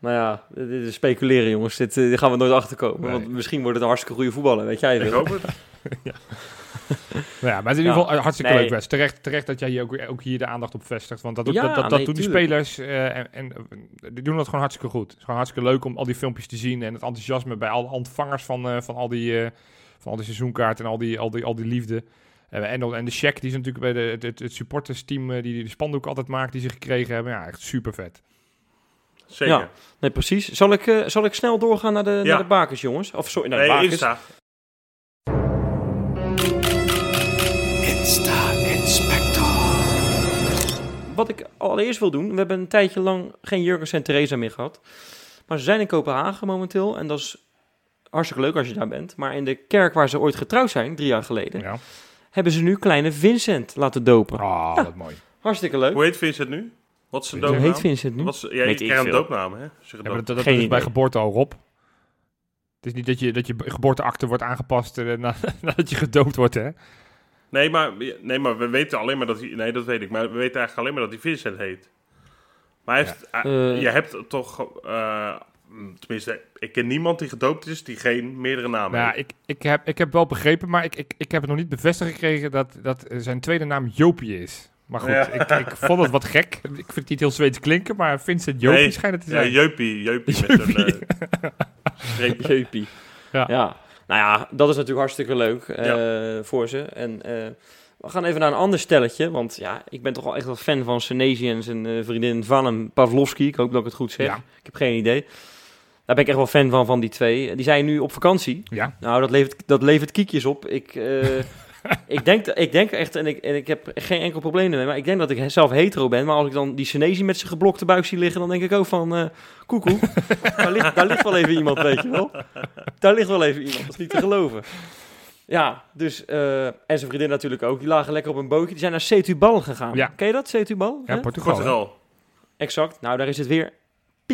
B: nou ja, dit is speculeren jongens. Dit, eh, gaan we nooit achterkomen.
D: Nee.
B: Want misschien wordt het een hartstikke goede voetballer, weet jij
C: Ik
B: veel.
C: hoop het.
D: Nou ja, maar het is in ieder
B: Ja.
D: geval hartstikke
B: Nee.
D: leuk, Wes. Terecht, terecht dat jij hier ook, ook hier de aandacht op vestigt. Want dat,
B: Ja,
D: dat, dat, dat
B: nee,
D: doen die spelers eh, en, en eh, die doen dat gewoon hartstikke goed. Het is gewoon hartstikke leuk om al die filmpjes te zien en het enthousiasme bij alle ontvangers van, van, al die, eh, van al die seizoenkaarten en al die, al die, al die liefde. En, en de check die ze natuurlijk bij de, het, het, het supportersteam, eh, die de spandoek altijd maakt, die ze gekregen hebben. Ja, echt super vet.
C: Zeker.
B: Ja. Nee, precies. Zal ik, eh, zal ik snel doorgaan naar de,
C: Ja.
B: naar de bakers, jongens? Of sorry, naar de
C: Nee,
B: bakers.
C: Insta.
B: Wat ik allereerst wil doen, we hebben een tijdje lang geen Jurgens en Theresa meer gehad. Maar ze zijn in Kopenhagen momenteel en dat is hartstikke leuk als je daar bent. Maar in de kerk waar ze ooit getrouwd zijn, drie jaar geleden,
D: Ja.
B: hebben ze nu kleine Vincent laten dopen.
D: Ah,
B: Ja.
D: wat mooi.
B: Hartstikke leuk.
C: Hoe heet Vincent nu? Wat is zijn
B: Hoe
C: doopnaam?
B: heet Vincent nu?
C: Wat is, ja, je krijgt een doopnaam, hè?
D: Ja, maar dat, dat
B: Geen
D: is bij geboorte al, Rob. Het is niet dat je, dat je geboorteakte wordt aangepast eh, na- nadat je gedoopt wordt, hè?
C: Nee, maar, nee, maar we weten alleen maar dat hij... Nee, dat weet ik. Maar we weten eigenlijk alleen maar dat hij Vincent heet. Maar hij heeft, eh, je hebt toch... eh, tenminste, ik ken niemand die gedoopt is die geen meerdere namen
D: Nou,
C: heeft.
D: ik, ik, heb, ik heb wel begrepen, maar ik, ik, ik heb het nog niet bevestigd gekregen dat, dat zijn tweede naam Jopie is. Maar goed,
C: Ja.
D: ik, ik vond het wat gek. Ik vind het niet heel Zweeds klinken, maar Vincent Joopie
C: Nee,
D: schijnt het te
C: Ja,
D: zijn.
C: Jeupie. Jeupie met een eh.
D: Ja.
B: Ja. Nou ja, dat is natuurlijk hartstikke leuk eh, voor ze. En eh, we gaan even naar een ander stelletje. Want ja, ik ben toch wel echt wel fan van Senezi en zijn eh, vriendin Vanem Pavlovski. Ik hoop dat ik het goed zeg.
D: Ja.
B: Ik heb geen idee. Daar ben ik echt wel fan van, van die twee. Die zijn nu op vakantie.
D: Ja,
B: Nou, dat levert, dat levert kiekjes op. Ik, eh, ik, denk, ik denk echt, en ik, en ik heb geen enkel probleem ermee, maar ik denk dat ik zelf hetero ben. Maar als ik dan die Senezi met zijn geblokte buik zie liggen, dan denk ik ook van, eh koekoe, daar, ligt, daar ligt wel even iemand, weet je wel. Daar ligt wel even iemand, dat is niet te geloven. Ja, dus, eh, en zijn vriendin natuurlijk ook, die lagen lekker op een bootje. Die zijn naar Setubal gegaan.
D: Ja.
B: Ken je dat, Setubal?
D: ja? Portugal.
B: Exact. Nou, daar is het weer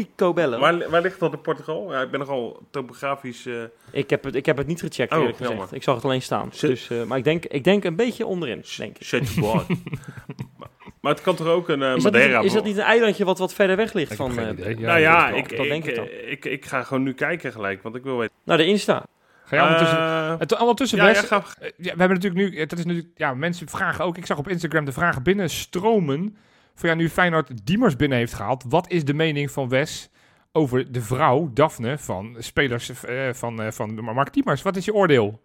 B: picobello.
C: Waar, waar ligt dat in Portugal? Ja, ik ben nogal topografisch... eh,
B: Ik heb, het, ik heb het niet gecheckt,
C: Oh,
B: eerlijk gezegd. Ik zag het alleen staan. Dus, eh, maar ik denk, ik denk een beetje onderin, denk ik.
C: Setubal. maar, maar het kan toch ook een eh
B: Is dat,
C: Madeira...
B: niet, is dat niet een eilandje wat wat verder weg ligt
D: Ik
B: van... eh,
D: idee.
C: nou ja,
B: dat
C: ik.
B: Dat
C: ik,
B: denk ik dan.
C: ik, ik ga gewoon nu kijken gelijk, want ik wil weten.
B: Nou, de Insta.
D: Ga jij ondertussen...
C: Eh,
D: het, ondertussen,
C: ja, ja, ga,
D: ja, we hebben natuurlijk nu... Dat is natuurlijk... Ja, mensen vragen ook... Ik zag op Instagram de vragen binnenstromen... Van ja, nu Feyenoord Diemers binnen heeft gehaald. Wat is de mening van Wes over de vrouw, Daphne, van spelers eh, van, eh, van Mark Diemers? Wat is je oordeel?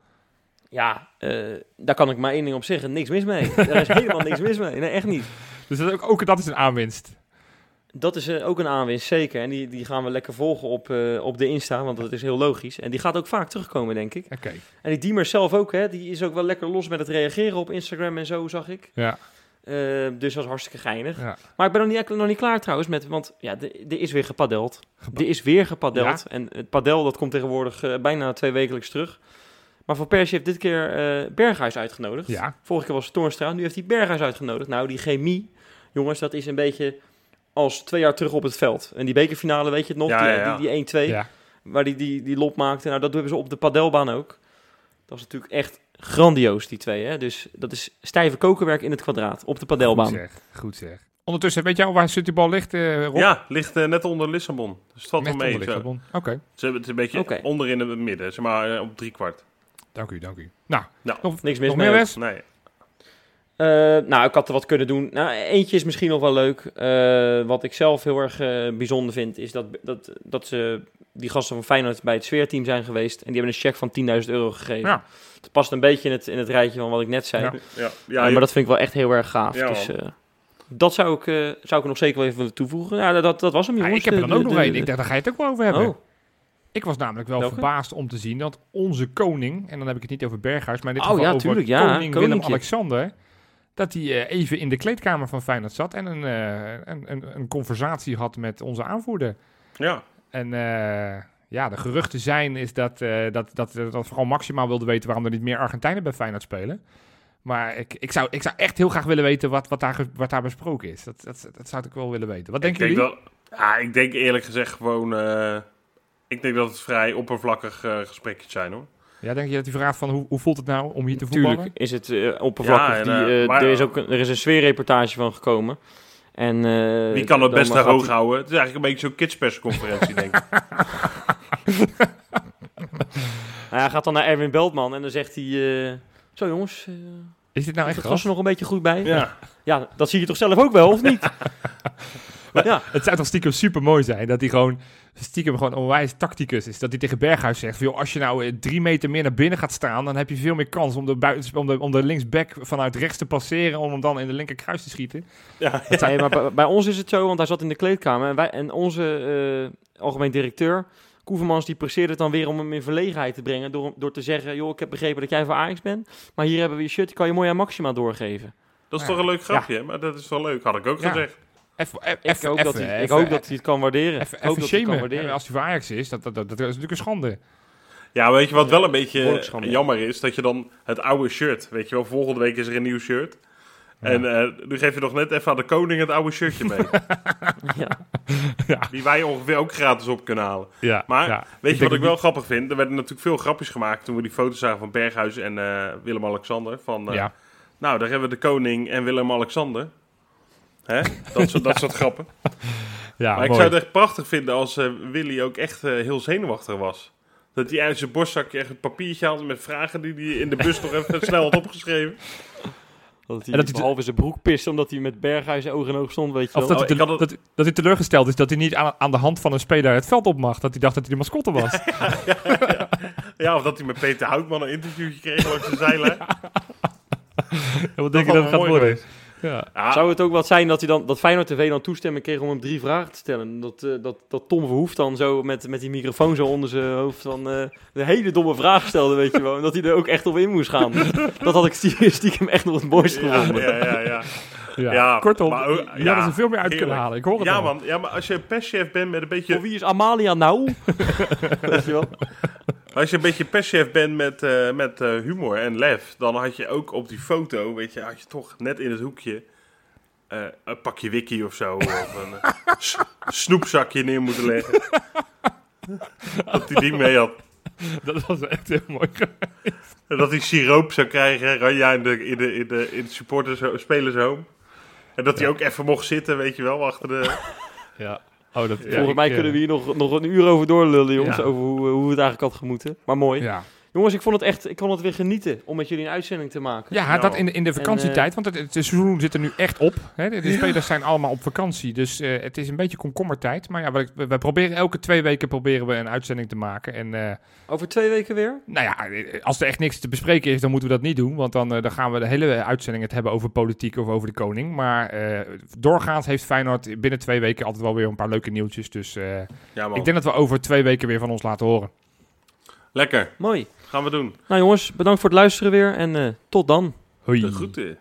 B: Ja, eh, daar kan ik maar één ding op zeggen. Niks mis mee. Daar is helemaal niks mis mee. Nee, echt niet.
D: Dus dat, ook, ook dat is een aanwinst.
B: Dat is ook een aanwinst, zeker. En die, die gaan we lekker volgen op, op de Insta, want dat is heel logisch. En die gaat ook vaak terugkomen, denk ik.
D: Oké.
B: En die Diemers zelf ook, hè. Die is ook wel lekker los met het reageren op Instagram en zo, zag ik.
D: Ja,
B: Eh, dus dat is hartstikke geinig.
D: ja.
B: Maar ik ben nog niet, nog niet klaar trouwens met... Want ja, er is weer gepadeld.
D: Gepa-
B: Er is weer gepadeld. En het padel dat komt tegenwoordig eh, bijna twee wekelijks terug. Maar Van Persie heeft dit keer eh, Berghuis uitgenodigd.
D: Ja,
B: Vorige keer was het Toornstra, nu heeft hij Berghuis uitgenodigd. Nou, die chemie, jongens, dat is een beetje als twee jaar terug op het veld. En die bekerfinale, weet je het nog?
C: Ja,
B: die
C: ja, ja.
B: die, die 1-2,
D: ja.
B: waar die, die, die lop maakte. Nou, dat hebben ze op de padelbaan ook. Dat is natuurlijk echt grandioos, die twee. Hè? Dus dat is stijve kokenwerk in het kwadraat, op de
D: Goed
B: padelbaan.
D: zeg, goed zeg. Ondertussen, weet je al waar Citybal ligt, eh Rob?
C: ja, ligt eh, net onder Lissabon. Dus het valt wel
D: Net
C: mee.
D: onder
C: zo.
D: Lissabon. Oké,
C: Ze hebben het een beetje
B: Oké.
C: onder in het midden, zeg maar eh, op drie kwart.
D: dank u, dank u. Nou,
C: Nou,
D: nog,
B: Niks mis
D: nog
B: mee.
D: meer?
C: Nee.
B: Eh, nou, ik had er wat kunnen doen. Nou, eentje is misschien nog wel leuk. Eh, wat ik zelf heel erg eh, bijzonder vind, is dat, dat, dat ze, die gasten van Feyenoord bij het sfeerteam zijn geweest. En die hebben een cheque van 10.000 euro gegeven.
D: Ja.
B: Het past een beetje in het, in het rijtje van wat ik net zei.
D: Ja.
C: Ja,
B: maar dat vind ik wel echt heel erg gaaf.
C: Ja,
B: dus dat zou ik, zou ik er nog zeker wel even willen toevoegen. Ja, dat, dat was hem,
D: Ja,
B: jongens.
D: ik heb er dan ook
B: de-
D: nog één. Ik dacht, daar ga je het ook wel over hebben.
B: Oh,
D: Ik was namelijk wel
B: Welke?
D: verbaasd om te zien dat onze koning, en dan heb ik het niet over Berghuis, maar in dit
B: Oh,
D: geval over
B: tuurlijk,
D: koning. Willem-Alexander, dat hij eh, even in de kleedkamer van Feyenoord zat en een, eh, een, een, een conversatie had met onze aanvoerder.
C: ja.
D: En eh, ja, de geruchten zijn is dat, dat, dat, dat vooral Maximaal wilde weten waarom er niet meer Argentijnen bij Feyenoord spelen. Maar ik, ik, zou, ik zou echt heel graag willen weten wat, wat, daar, wat daar besproken is. Dat, dat, dat zou ik wel willen weten. Wat
C: ik
D: denken
C: denk
D: jullie?
C: wel, ja, ik denk eerlijk gezegd gewoon... ik denk dat het vrij oppervlakkig eh gesprekjes zijn hoor.
D: Ja, denk je dat hij vraagt van hoe, hoe voelt het nou om hier te voetballen?
B: Tuurlijk is het eh, oppervlakkig.
C: Ja, en,
B: die,
C: eh,
B: eh,
C: maar-
B: er, is ook een, er is een sweerreportage van gekomen. En, eh,
C: Wie kan het best daar hoog houden? Het is eigenlijk een beetje zo'n kidspersconferentie denk ik.
B: Hij gaat dan naar Erwin Beltman en dan zegt hij... eh, zo jongens,
D: Is dit nou echt
B: het gas er nog een beetje goed bij?
C: Ja.
B: Ja, dat zie je toch zelf ook wel, of niet? ja,
D: Het zou toch stiekem super mooi zijn dat hij gewoon stiekem gewoon een onwijs tacticus is. Dat hij tegen Berghuis zegt: van, joh, als je nou eh, drie meter meer naar binnen gaat staan, dan heb je veel meer kans om de, buiten, om de, om de linksback vanuit rechts te passeren. Om hem dan in de linkerkruis te schieten.
C: Ja,
B: Nee, maar bij, bij ons is het zo, want hij zat in de kleedkamer. En, wij, en onze eh, algemeen directeur, Koevermans, die presteerde het dan weer om hem in verlegenheid te brengen. Door, door te zeggen, joh, ik heb begrepen dat jij van Ajax bent. Maar hier hebben we je shirt, die kan je mooi aan Maxima doorgeven.
C: Dat is
D: Ja.
C: toch een leuk grapje, maar dat is wel leuk. Had ik ook
D: Ja.
C: gezegd.
D: Even,
B: Ik,
D: even,
B: hoop, dat
D: even,
B: hij, ik hoop dat hij het kan waarderen.
D: Even,
B: ik hoop dat hij het kan waarderen.
D: En als hij voor Ajax is, dat, dat, dat, dat is natuurlijk een schande.
C: Ja, weet je wat wel een beetje jammer is? Dat je dan het oude shirt, weet je wel, volgende week is er een nieuw shirt.
D: Ja.
C: En eh, nu geef je nog net even aan de koning het oude shirtje mee.
B: Ja.
C: die wij ongeveer ook gratis op kunnen halen.
D: Ja,
C: Maar
D: ja.
C: Weet je wat ik wel grappig vind? Er werden natuurlijk veel grapjes gemaakt toen we die foto's zagen van Berghuis en eh, Willem-Alexander. Van, eh,
D: Ja.
C: Nou, daar hebben we de koning en Willem-Alexander. Hè? Dat, soort, dat soort grappen.
D: Ja,
C: maar ik
D: mooi.
C: zou het echt prachtig vinden als eh, Willy ook echt eh, heel zenuwachtig was. Dat hij uit zijn borstzakje echt een papiertje had met vragen die hij in de bus nog even snel had opgeschreven.
B: Dat hij
D: En dat hij
B: behalve zijn broek piste omdat hij met Berghuis oog in oog stond, weet je
D: Of
B: wel.
D: dat,
C: Oh,
D: hij dat, dat hij teleurgesteld is dat hij niet aan, aan de hand van een speler het veld op mag. Dat hij dacht dat hij de mascotte was.
C: Ja, of dat hij met Peter Houtman een interviewtje kreeg langs de zijlijn.
D: Wat denk je dat het gaat worden?
C: geweest.
D: Ja.
B: Zou het ook wat zijn dat, hij dan, dat Feyenoord TV dan toestemming kreeg om hem drie vragen te stellen? Dat, eh, dat, dat Tom Verhoef dan zo met, met die microfoon zo onder zijn hoofd van eh de hele domme vraag stelde, weet je wel. En dat hij er ook echt op in moest gaan. dat had ik stiekem, stiekem echt nog het mooiste
C: ja,
B: gevonden.
C: ja, ja, ja.
D: Ja.
C: Ja,
D: Kortom,
C: maar
D: hier
C: ja,
D: hadden ze veel meer uit kunnen halen. Ik hoor het
C: Ja,
D: al.
C: man. Ja, maar als je een perschef bent met een beetje...
B: Voor wie is Amalia nou? weet je wel?
C: Als je een beetje perschef bent met, eh, met eh, humor en lef, dan had je ook op die foto, weet je, had je toch net in het hoekje eh, een pakje wiki of zo, of een snoepzakje neer moeten leggen. dat hij die mee had.
D: Dat was echt heel mooi.
C: En dat hij siroop zou krijgen, Ranja in de, in de, in de, in de supporters, spelers home. En dat hij ook even mocht zitten, weet je wel, achter de...
D: Ja. Oh, dat, ja,
B: Volgens mij
D: eh,
B: kunnen we hier nog, nog een uur over doorlullen, jongens.
D: Ja.
B: Over hoe, hoe het eigenlijk had gemoeten. Maar mooi.
D: Ja,
B: Jongens, ik vond het echt, ik kon het weer genieten om met jullie een uitzending te maken.
D: ja
C: Nou.
D: dat in de, in de vakantietijd, want het, het seizoen zit er nu echt op. Hè? De, de
C: Ja.
D: spelers zijn allemaal op vakantie, dus eh, het is een beetje komkommertijd. Maar ja, we, we proberen elke twee weken proberen we een uitzending te maken. En eh,
B: Over twee weken weer?
D: nou ja, eh, als er echt niks te bespreken is, dan moeten we dat niet doen. Want dan, dan gaan we de hele uitzending het hebben over politiek of over de koning. Maar eh, doorgaans heeft Feyenoord binnen twee weken altijd wel weer een paar leuke nieuwtjes. Dus eh,
C: Ja,
D: ik denk dat we over twee weken weer van ons laten horen.
C: Lekker.
B: Mooi.
C: Gaan we doen.
B: Nou jongens, bedankt voor het luisteren weer en eh, tot dan.
D: Hoi.
C: De groeten.